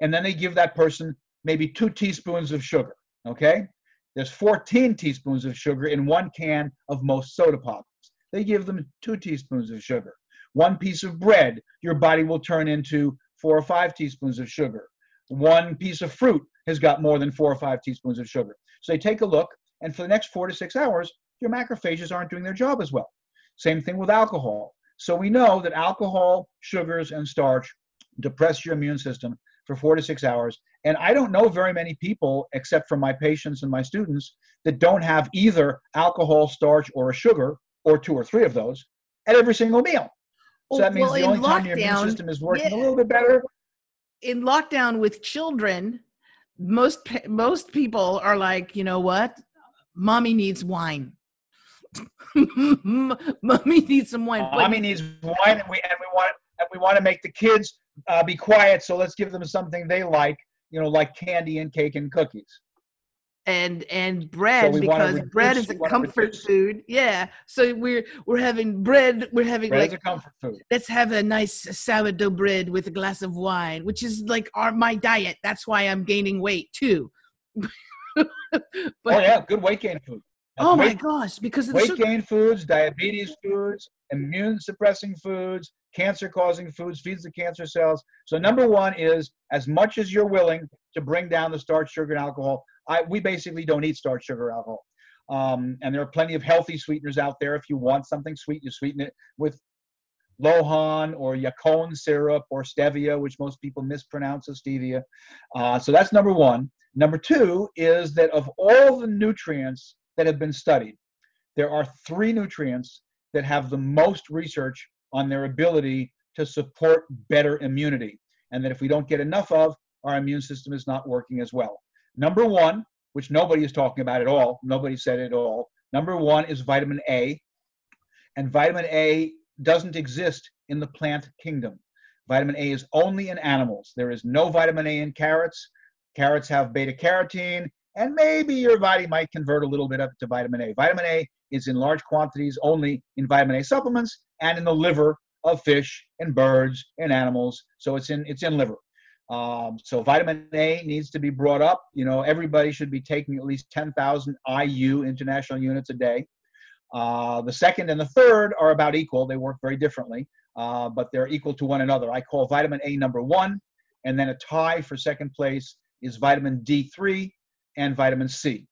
And then they give that person maybe two teaspoons of sugar. Okay? There's 14 teaspoons of sugar in one can of most soda pops. They give them two teaspoons of sugar. One piece of bread, your body will turn into four or five teaspoons of sugar. One piece of fruit has got more than four or five teaspoons of sugar. So they take a look, and for the next four to six hours, your macrophages aren't doing their job as well. Same thing with alcohol. So we know that alcohol, sugars, and starch depress your immune system for four to six hours. And I don't know very many people, except for my patients and my students, that don't have either alcohol, starch, or a sugar, or two or three of those, at every single meal. So that means Well, the only time your immune system is working yeah. a little bit better. in lockdown with children, most most people are like, you know what? Mommy needs wine. Mommy needs some wine. Uh, Mommy needs wine, and we and we want and we want to make the kids uh, be quiet. So let's give them something they like, you know, like candy and cake and cookies. and and bread wanna because bread is a comfort food. Yeah. So we're we're having bread. We're having Bread like is a comfort food. let's have a nice sourdough bread with a glass of wine, which is like our my diet. That's why I'm gaining weight too. but oh yeah, good weight gain food. Oh my weight, gosh, because of the weight sugar. gain foods, diabetes foods, immune suppressing foods, cancer causing foods, feeds the cancer cells. So number one is as much as you're willing to bring down the starch, sugar, and alcohol. I, we basically don't eat starch, sugar, alcohol. Um, and there are plenty of healthy sweeteners out there. If you want something sweet, you sweeten it with Lohan or Yacon syrup or stevia, which most people mispronounce as stevia. Uh, so that's number one. Number two is that of all the nutrients that have been studied, there are three nutrients that have the most research on their ability to support better immunity. And that if we don't get enough of, our immune system is not working as well. Number one, which nobody is talking about at all, nobody said it at all. Number one is vitamin A. And vitamin A doesn't exist in the plant kingdom. Vitamin A is only in animals. There is no vitamin A in carrots. Carrots have beta carotene, and maybe your body might convert a little bit up to vitamin A. Vitamin A is in large quantities only in vitamin A supplements and in the liver of fish and birds and animals. So it's in it's in liver. Um, so vitamin A needs to be brought up. You know, everybody should be taking at least 10,000 IU international units a day. Uh, the second and the third are about equal. They work very differently, uh, but they're equal to one another. I call vitamin A number one, and then a tie for second place is vitamin D3 and vitamin C.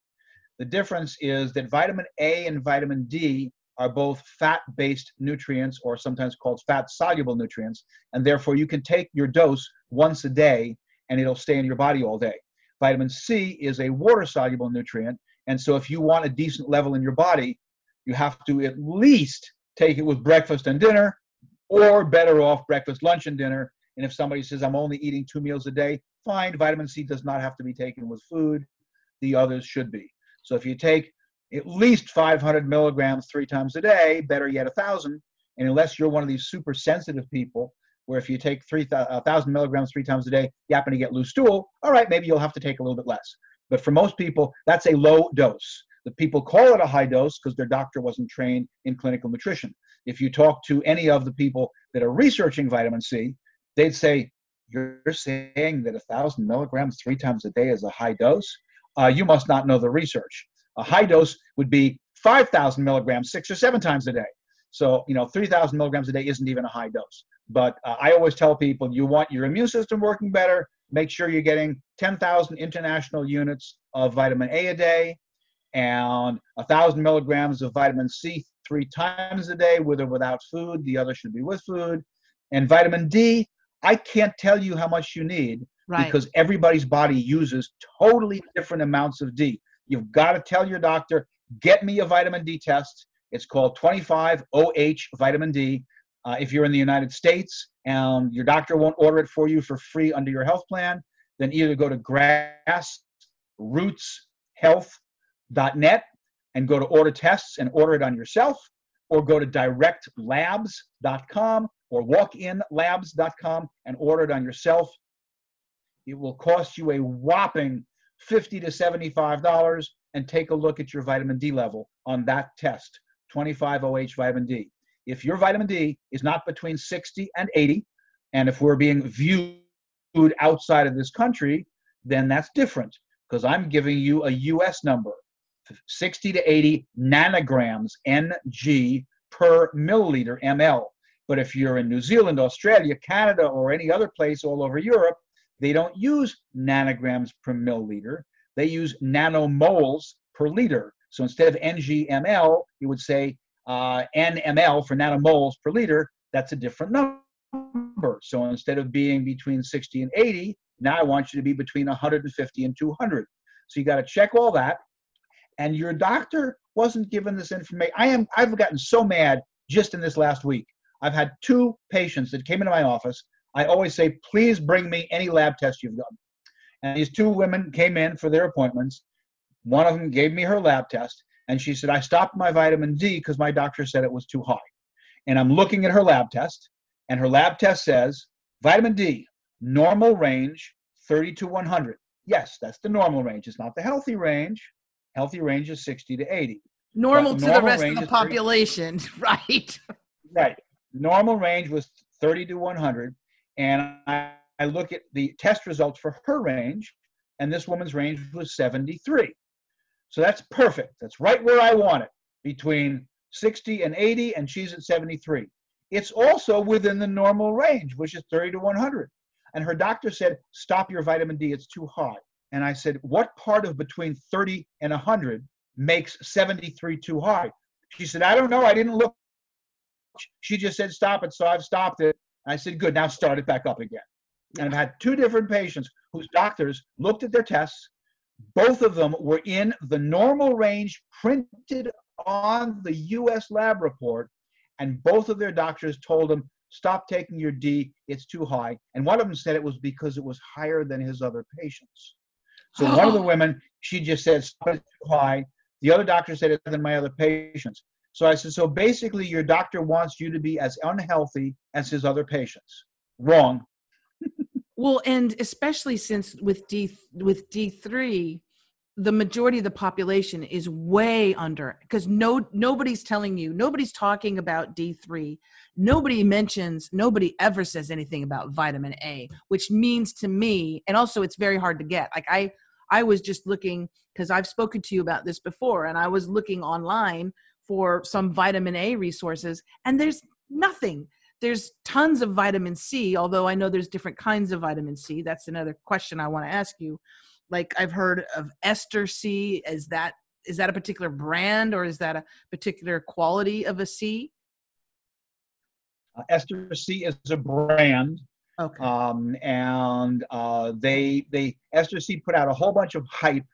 The difference is that vitamin A and vitamin D are both fat based nutrients or sometimes called fat soluble nutrients. And therefore, you can take your dose once a day and it'll stay in your body all day. Vitamin C is a water soluble nutrient. And so, if you want a decent level in your body, you have to at least take it with breakfast and dinner, or better off breakfast, lunch, and dinner. And if somebody says, I'm only eating two meals a day, fine. Vitamin C does not have to be taken with food. The others should be. So if you take at least 500 milligrams three times a day, better yet, a thousand. And unless you're one of these super sensitive people, where if you take 3,000 milligrams three times a day, you happen to get loose stool, all right, maybe you'll have to take a little bit less. But for most people, that's a low dose. The people call it a high dose because their doctor wasn't trained in clinical nutrition. If you talk to any of the people that are researching vitamin C, they'd say, You're saying that a thousand milligrams three times a day is a high dose? Uh, you must not know the research. A high dose would be 5,000 milligrams six or seven times a day. So, you know, 3,000 milligrams a day isn't even a high dose. But uh, I always tell people you want your immune system working better, make sure you're getting 10,000 international units of vitamin A a day and 1,000 milligrams of vitamin C three times a day, with or without food. The other should be with food. And vitamin D, I can't tell you how much you need right. because everybody's body uses totally different amounts of D. You've got to tell your doctor, get me a vitamin D test. It's called 25OH vitamin D. Uh, if you're in the United States and your doctor won't order it for you for free under your health plan, then either go to grassrootshealth.net and go to order tests and order it on yourself, or go to directlabs.com or walkinlabs.com and order it on yourself. It will cost you a whopping 50 to $75 and take a look at your vitamin D level on that test 25OH vitamin D. If your vitamin D is not between 60 and 80, and if we're being viewed outside of this country, then that's different because I'm giving you a US number 60 to 80 nanograms ng per milliliter ml. But if you're in New Zealand, Australia, Canada, or any other place all over Europe, they don't use nanograms per milliliter. They use nanomoles per liter. So instead of ngml, you would say uh, nml for nanomoles per liter. That's a different number. So instead of being between 60 and 80, now I want you to be between 150 and 200. So you got to check all that. And your doctor wasn't given this information. I am. I've gotten so mad just in this last week. I've had two patients that came into my office I always say, please bring me any lab test you've done. And these two women came in for their appointments. One of them gave me her lab test, and she said, I stopped my vitamin D because my doctor said it was too high. And I'm looking at her lab test, and her lab test says vitamin D, normal range 30 to 100. Yes, that's the normal range. It's not the healthy range. Healthy range is 60 to 80. Normal to the rest of the population, 30, right? right. Normal range was 30 to 100 and I, I look at the test results for her range, and this woman's range was 73. So that's perfect. That's right where I want it, between 60 and 80, and she's at 73. It's also within the normal range, which is 30 to 100. And her doctor said, Stop your vitamin D, it's too high. And I said, What part of between 30 and 100 makes 73 too high? She said, I don't know. I didn't look. She just said, Stop it. So I've stopped it. I said, good, now start it back up again. And I've had two different patients whose doctors looked at their tests. Both of them were in the normal range printed on the US lab report. And both of their doctors told them, stop taking your D, it's too high. And one of them said it was because it was higher than his other patients. So one of the women, she just said, stop it too high. The other doctor said it's than my other patients. So I said, so basically, your doctor wants you to be as unhealthy as his other patients. Wrong. well, and especially since with D with D three, the majority of the population is way under because no nobody's telling you nobody's talking about d3 nobody mentions nobody ever says anything about vitamin a which means to me and also it's very hard to get like i i was just looking because i've spoken to you about this before and i was looking online for some vitamin A resources, and there's nothing. There's tons of vitamin C, although I know there's different kinds of vitamin C. That's another question I want to ask you. Like I've heard of ester C. Is that is that a particular brand or is that a particular quality of a C? Uh, Ester C is a brand. Okay. Um, and uh, they they Ester C put out a whole bunch of hype,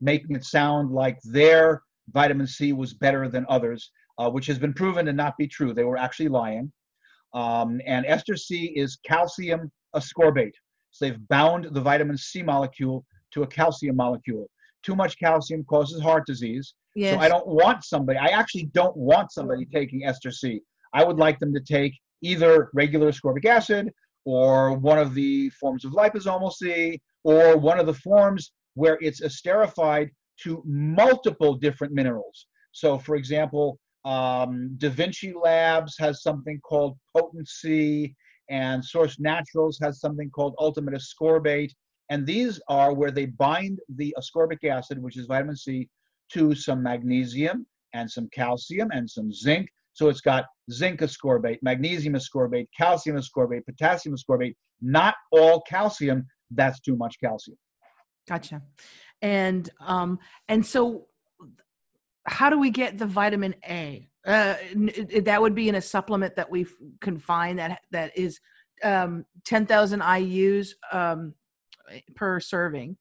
making it sound like their vitamin C was better than others, uh, which has been proven to not be true. They were actually lying. Um, and Ester C is calcium ascorbate. So they've bound the vitamin C molecule to a calcium molecule. Too much calcium causes heart disease. Yes. So I don't want somebody, I actually don't want somebody taking ester C. I would like them to take either regular ascorbic acid or one of the forms of liposomal C or one of the forms where it's esterified to multiple different minerals. So, for example, um, Da Vinci Labs has something called Potency, and Source Naturals has something called Ultimate Ascorbate. And these are where they bind the ascorbic acid, which is vitamin C, to some magnesium and some calcium and some zinc. So it's got zinc ascorbate, magnesium ascorbate, calcium ascorbate, potassium ascorbate, not all calcium. That's too much calcium. Gotcha. And um and so how do we get the vitamin A? Uh, that would be in a supplement that we can find that that is um, 10,000 IU's um, per serving.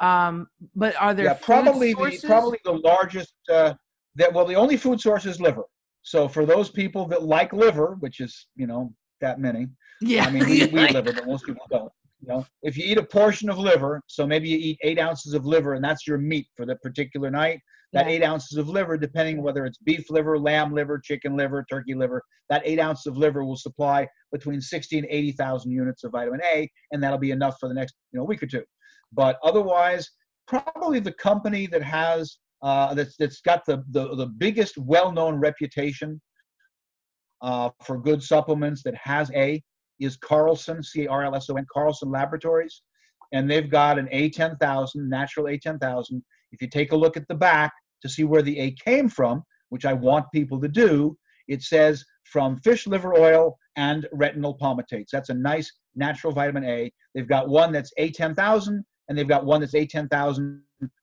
Um, but are there yeah, probably the probably the largest uh, that well the only food source is liver. So for those people that like liver, which is you know that many, yeah, I mean we, we liver, but most people don't. You know, if you eat a portion of liver, so maybe you eat eight ounces of liver, and that's your meat for the particular night. That yeah. eight ounces of liver, depending whether it's beef liver, lamb liver, chicken liver, turkey liver, that eight ounces of liver will supply between 60 and 80,000 units of vitamin A, and that'll be enough for the next you know week or two. But otherwise, probably the company that has uh, that's that's got the the, the biggest well-known reputation uh, for good supplements that has A is Carlson, C-A-R-L-S-O-N, Carlson Laboratories, and they've got an A10,000, natural A10,000. If you take a look at the back to see where the A came from, which I want people to do, it says from fish liver oil and retinol palmitates. That's a nice natural vitamin A. They've got one that's A10,000 and they've got one that's A10,000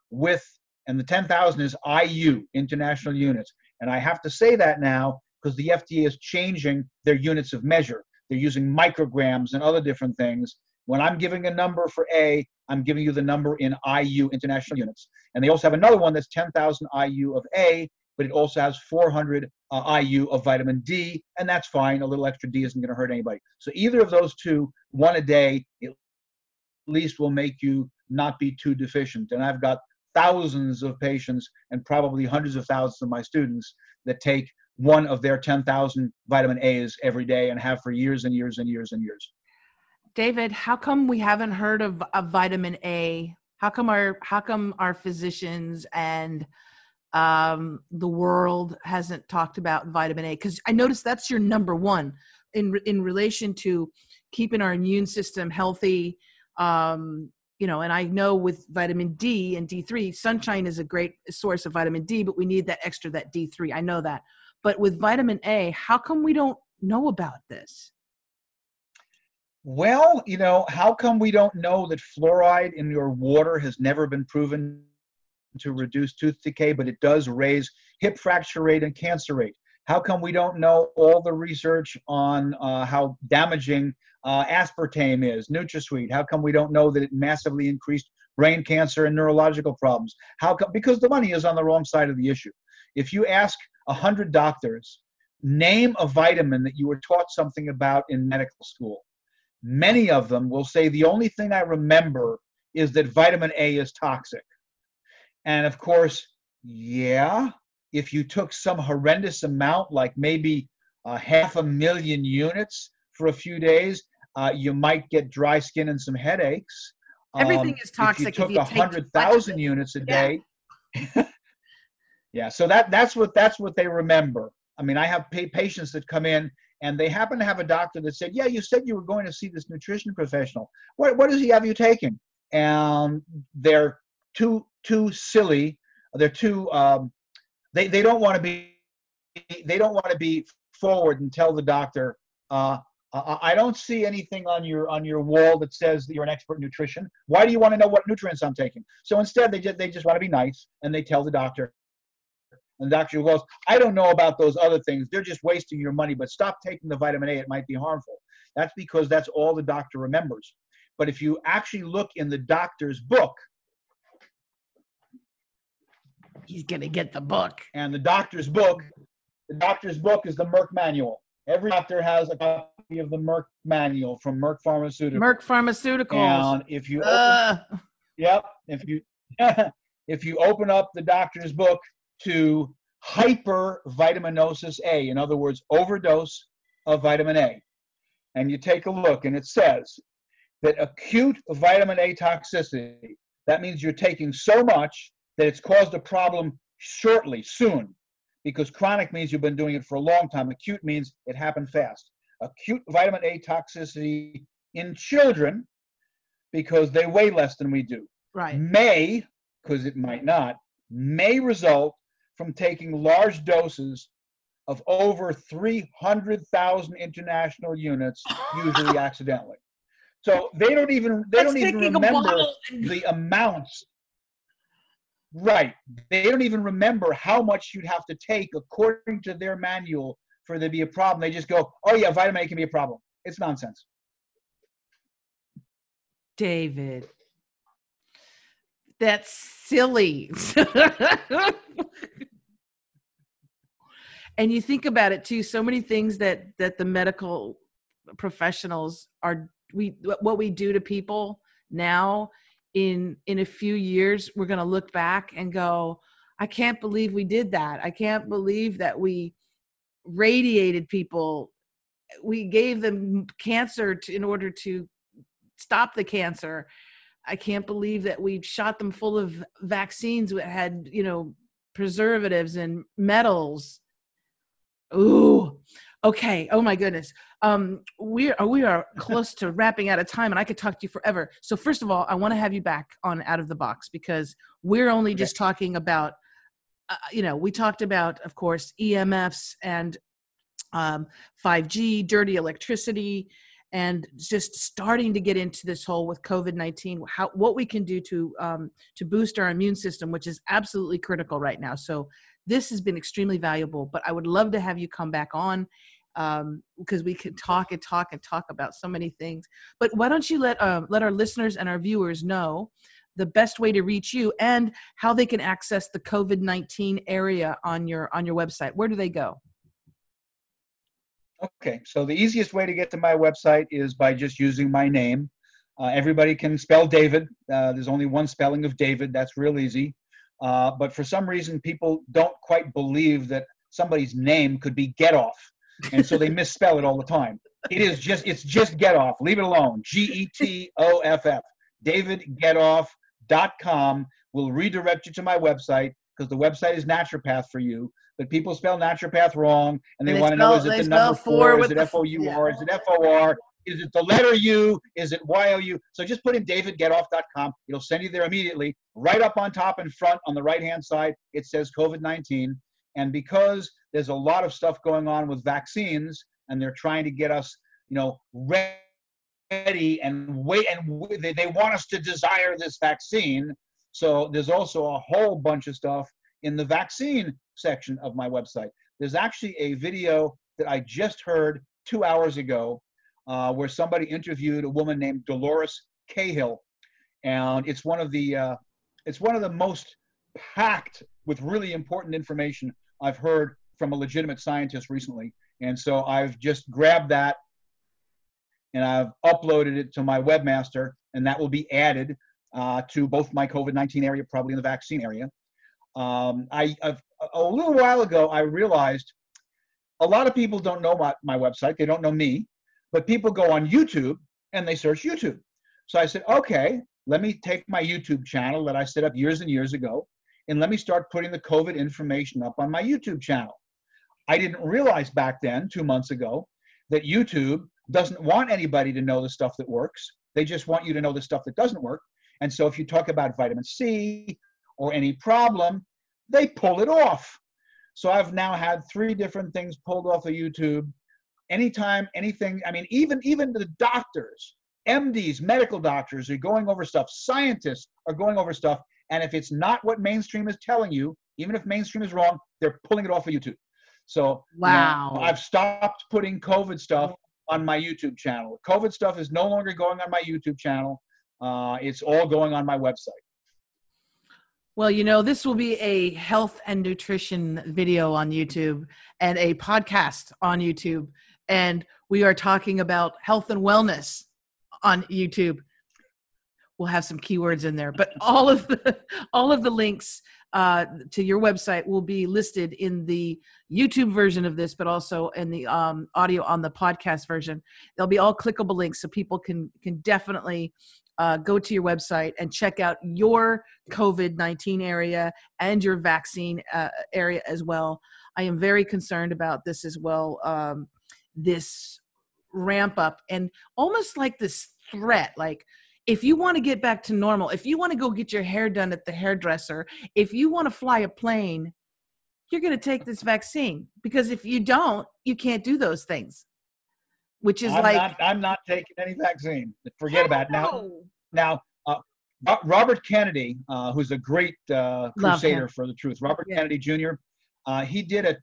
with, and the 10,000 is IU, international units. And I have to say that now because the FDA is changing their units of measure. They're using micrograms and other different things. When I'm giving a number for A, I'm giving you the number in IU, international units. And they also have another one that's 10,000 IU of A, but it also has 400 uh, IU of vitamin D, and that's fine. A little extra D isn't going to hurt anybody. So either of those two, one a day, at least will make you not be too deficient. And I've got thousands of patients and probably hundreds of thousands of my students that take one of their 10,000 vitamin A's every day and have for years and years and years and years. David, how come we haven't heard of, of vitamin A? How come our how come our physicians and um, the world hasn't talked about vitamin A? Because I noticed that's your number one in in relation to keeping our immune system healthy. Um, you know, and I know with vitamin D and D3, sunshine is a great source of vitamin D, but we need that extra that D3. I know that. But with vitamin A, how come we don't know about this? Well, you know, how come we don't know that fluoride in your water has never been proven to reduce tooth decay, but it does raise hip fracture rate and cancer rate? How come we don't know all the research on uh, how damaging uh, aspartame is, NutraSweet? How come we don't know that it massively increased brain cancer and neurological problems? How come? Because the money is on the wrong side of the issue. If you ask 100 doctors, name a vitamin that you were taught something about in medical school. Many of them will say the only thing I remember is that vitamin A is toxic. And of course, yeah, if you took some horrendous amount, like maybe uh, half a million units for a few days, uh, you might get dry skin and some headaches. Everything um, is toxic. If you took a hundred thousand units a yeah. day, Yeah, so that that's what that's what they remember. I mean, I have patients that come in and they happen to have a doctor that said, "Yeah, you said you were going to see this nutrition professional. What what does he have you taking?" And they're too too silly. They're too um, they they don't want to be they don't want to be forward and tell the doctor, uh, I don't see anything on your on your wall that says that you're an expert in nutrition. Why do you want to know what nutrients I'm taking? So instead, they just they just want to be nice and they tell the doctor. And the doctor goes, I don't know about those other things. They're just wasting your money, but stop taking the vitamin A. It might be harmful. That's because that's all the doctor remembers. But if you actually look in the doctor's book, he's going to get the book. And the doctor's book, the doctor's book is the Merck manual. Every doctor has a copy of the Merck manual from Merck Pharmaceuticals. Merck Pharmaceuticals. And if you, open, uh. yep, if you, if you open up the doctor's book to hypervitaminosis A, in other words, overdose of vitamin A, and you take a look, and it says that acute vitamin A toxicity, that means you're taking so much that it's caused a problem shortly, soon, because chronic means you've been doing it for a long time. Acute means it happened fast. Acute vitamin A toxicity in children, because they weigh less than we do, right. may, because it might not, may result from taking large doses of over 300,000 international units, usually accidentally. So they don't even they That's don't even remember the amounts Right. They don't even remember how much you'd have to take according to their manual for there to be a problem. They just go, oh, yeah, vitamin A can be a problem. It's nonsense. David, that's silly. and you think about it too so many things that that the medical professionals are we what we do to people now in in a few years we're going to look back and go i can't believe we did that. I can't believe that we radiated people. We gave them cancer to, in order to stop the cancer. I can't believe that we shot them full of vaccines that had you know preservatives and metals ooh okay oh my goodness um, we are we are close to wrapping out of time, and I could talk to you forever. So first of all, I want to have you back on Out of the Box because we're only just talking about, uh, you know, we talked about, of course, EMFs and um, 5G, dirty electricity, and just starting to get into this whole with COVID nineteen, how what we can do to um, to boost our immune system, which is absolutely critical right now. So this has been extremely valuable. But I would love to have you come back on um, because we could talk and talk and talk about so many things. But why don't you let uh, let our listeners and our viewers know the best way to reach you and how they can access the COVID nineteen area on your on your website? Where do they go? Okay, so the easiest way to get to my website is by just using my name. Uh, everybody can spell David. Uh, there's only one spelling of David. That's real easy. Uh, but for some reason, people don't quite believe that somebody's name could be Get Off and so they misspell it all the time. It is just it's just get off. Leave it alone. G E T O F F. DavidGetOff.com will redirect you to my website because the website is naturopath for you. But people spell naturopath wrong, and they, they want to know is it the number four? Is it F O U R? Is it F O R? Is it the letter U? Is it Y O U? So just put in DavidGetOff.com. It'll send you there immediately. Right up on top and front on the right hand side, it says COVID 19. And because there's a lot of stuff going on with vaccines, and they're trying to get us, you know, ready and wait, and they, they want us to desire this vaccine. So there's also a whole bunch of stuff in the vaccine section of my website. There's actually a video that I just heard two hours ago uh, where somebody interviewed a woman named Dolores Cahill, and it's one of the uh, it's one of the most packed with really important information I've heard from a legitimate scientist recently. And so I've just grabbed that and I've uploaded it to my webmaster, and that will be added uh, to both my COVID 19 area, probably in the vaccine area. Um, I, I've, a little while ago, I realized a lot of people don't know my, my website, they don't know me, but people go on YouTube and they search YouTube. So I said, okay, let me take my YouTube channel that I set up years and years ago, and let me start putting the COVID information up on my YouTube channel. I didn't realize back then, two months ago, that YouTube doesn't want anybody to know the stuff that works. They just want you to know the stuff that doesn't work. And so if you talk about vitamin C or any problem, they pull it off. So I've now had three different things pulled off of YouTube anytime anything i mean even even the doctors mds medical doctors are going over stuff. Scientists are going over stuff. And if it's not what mainstream is telling you even if mainstream is wrong they're pulling it off of youtube. So wow you know, i've stopped putting covid stuff on my youtube channel. Covid stuff is no longer going on my youtube channel. Uh, it's all going on my website. Well, you know, this will be a health and nutrition video on YouTube and a podcast on YouTube. And we are talking about health and wellness on YouTube. We'll have some keywords in there, but all of the all of the links uh, to your website will be listed in the YouTube version of this, but also in the um, audio on the podcast version. They'll be all clickable links, so people can can definitely uh, go to your website and check out your COVID 19 area and your vaccine uh, area as well. I am very concerned about this as well. Um, this ramp up and almost like this threat like if you want to get back to normal if you want to go get your hair done at the hairdresser if you want to fly a plane you're going to take this vaccine because if you don't you can't do those things which is I'm like not, I'm not taking any vaccine. Forget about it. Now, now, uh, Robert Kennedy, uh, who's a great uh, crusader for the truth, Robert yeah. Kennedy Jr. Uh, he did a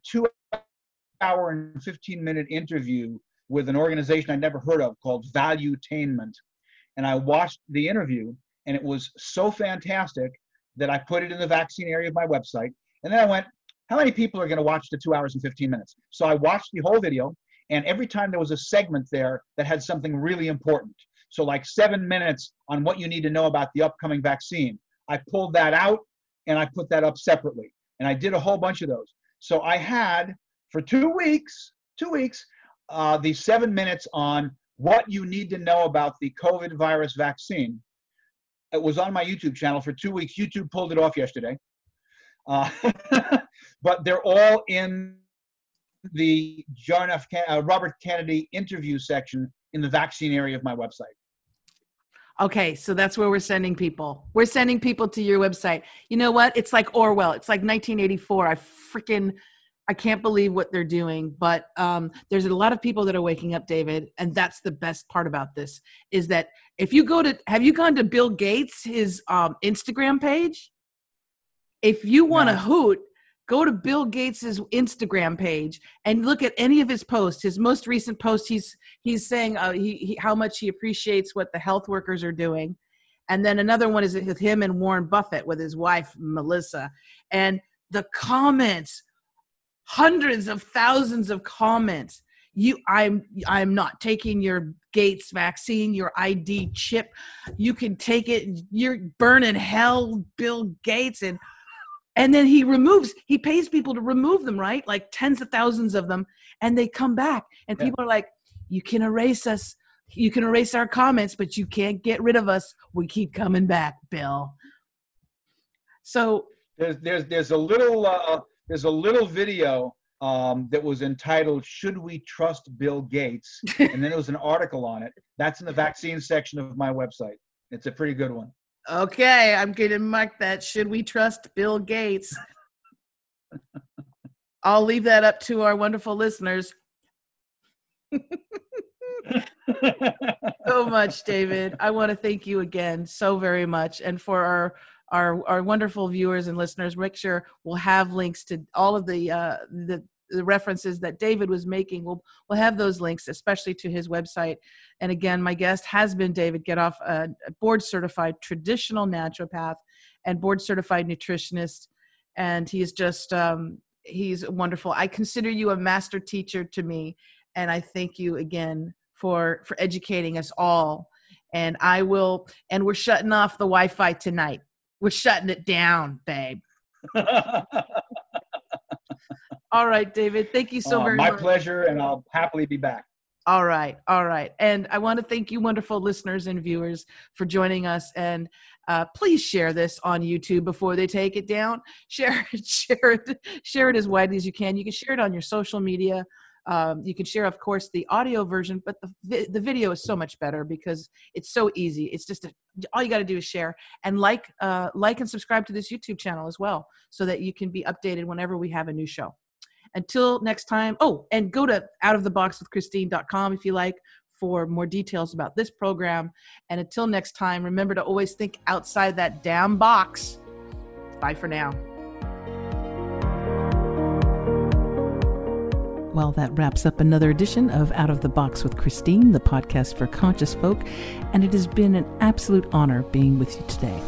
two-hour and 15-minute interview with an organization I'd never heard of called Valuetainment, and I watched the interview, and it was so fantastic that I put it in the vaccine area of my website. And then I went, how many people are going to watch the two hours and 15 minutes? So I watched the whole video, and every time there was a segment there that had something really important. So, like seven minutes on what you need to know about the upcoming vaccine. I pulled that out and I put that up separately. And I did a whole bunch of those. So, I had for two weeks, two weeks, uh, the seven minutes on what you need to know about the COVID virus vaccine. It was on my YouTube channel for two weeks. YouTube pulled it off yesterday. Uh, but they're all in the John F. uh, Robert Kennedy interview section in the vaccine area of my website. Okay, so that's where we're sending people. We're sending people to your website. You know what? It's like Orwell. It's like 1984. I freaking I can't believe what they're doing, but um, there's a lot of people that are waking up, David, and that's the best part about this is that if you go to, have you gone to Bill Gates his um, Instagram page? If you want to no. hoot, go to Bill Gates's Instagram page and look at any of his posts. His most recent post, he's he's saying uh, he, he, how much he appreciates what the health workers are doing, and then another one is with him and Warren Buffett with his wife Melissa, and the comments, hundreds of thousands of comments. You, I'm, I'm not taking your Gates vaccine, your ID chip. You can take it. You're burning hell, Bill Gates, and and then he removes he pays people to remove them right like tens of thousands of them and they come back and yeah. people are like you can erase us you can erase our comments but you can't get rid of us we keep coming back bill so there's there's there's a little uh, there's a little video um, that was entitled "Should We Trust Bill Gates?" and then there was an article on it. That's in the vaccine section of my website. It's a pretty good one. Okay, I'm going to mark that. Should we trust Bill Gates? I'll leave that up to our wonderful listeners. so much, David. I want to thank you again so very much. And for our our, our wonderful viewers and listeners, make sure we'll have links to all of the uh, the the references that David was making. We'll we'll have those links, especially to his website. And again, my guest has been David Getoff, a board certified traditional naturopath and board certified nutritionist. And he's just um, he's wonderful. I consider you a master teacher to me, and I thank you again for for educating us all. And I will. And we're shutting off the Wi-Fi tonight. We're shutting it down, babe. All right, David. Thank you so uh, very my much. My pleasure, and I'll happily be back. All right, all right. And I want to thank you, wonderful listeners and viewers, for joining us. And uh, please share this on YouTube before they take it down. Share it, share it, share it as widely as you can. You can share it on your social media. Um, you can share, of course, the audio version, but the the video is so much better because it's so easy. It's just a, all you got to do is share and like uh, like and subscribe to this YouTube channel as well, so that you can be updated whenever we have a new show. Until next time. Oh, and go to outoftheboxwithchristine.com if you like for more details about this program. And until next time, remember to always think outside that damn box. Bye for now. Well, that wraps up another edition of Out of the Box with Christine, the podcast for conscious folk, and it has been an absolute honor being with you today.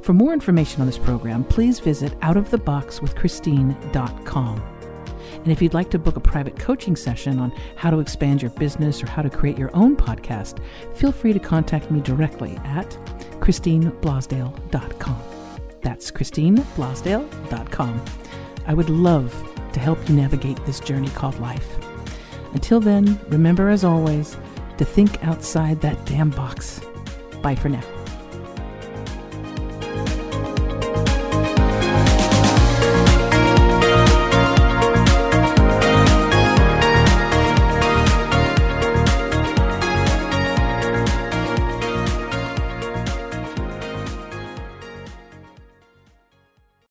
For more information on this program, please visit outoftheboxwithchristine.com. And if you'd like to book a private coaching session on how to expand your business or how to create your own podcast, feel free to contact me directly at christineblosdale.com. That's christineblosdale.com. I would love to help you navigate this journey called life. Until then, remember as always to think outside that damn box. Bye for now.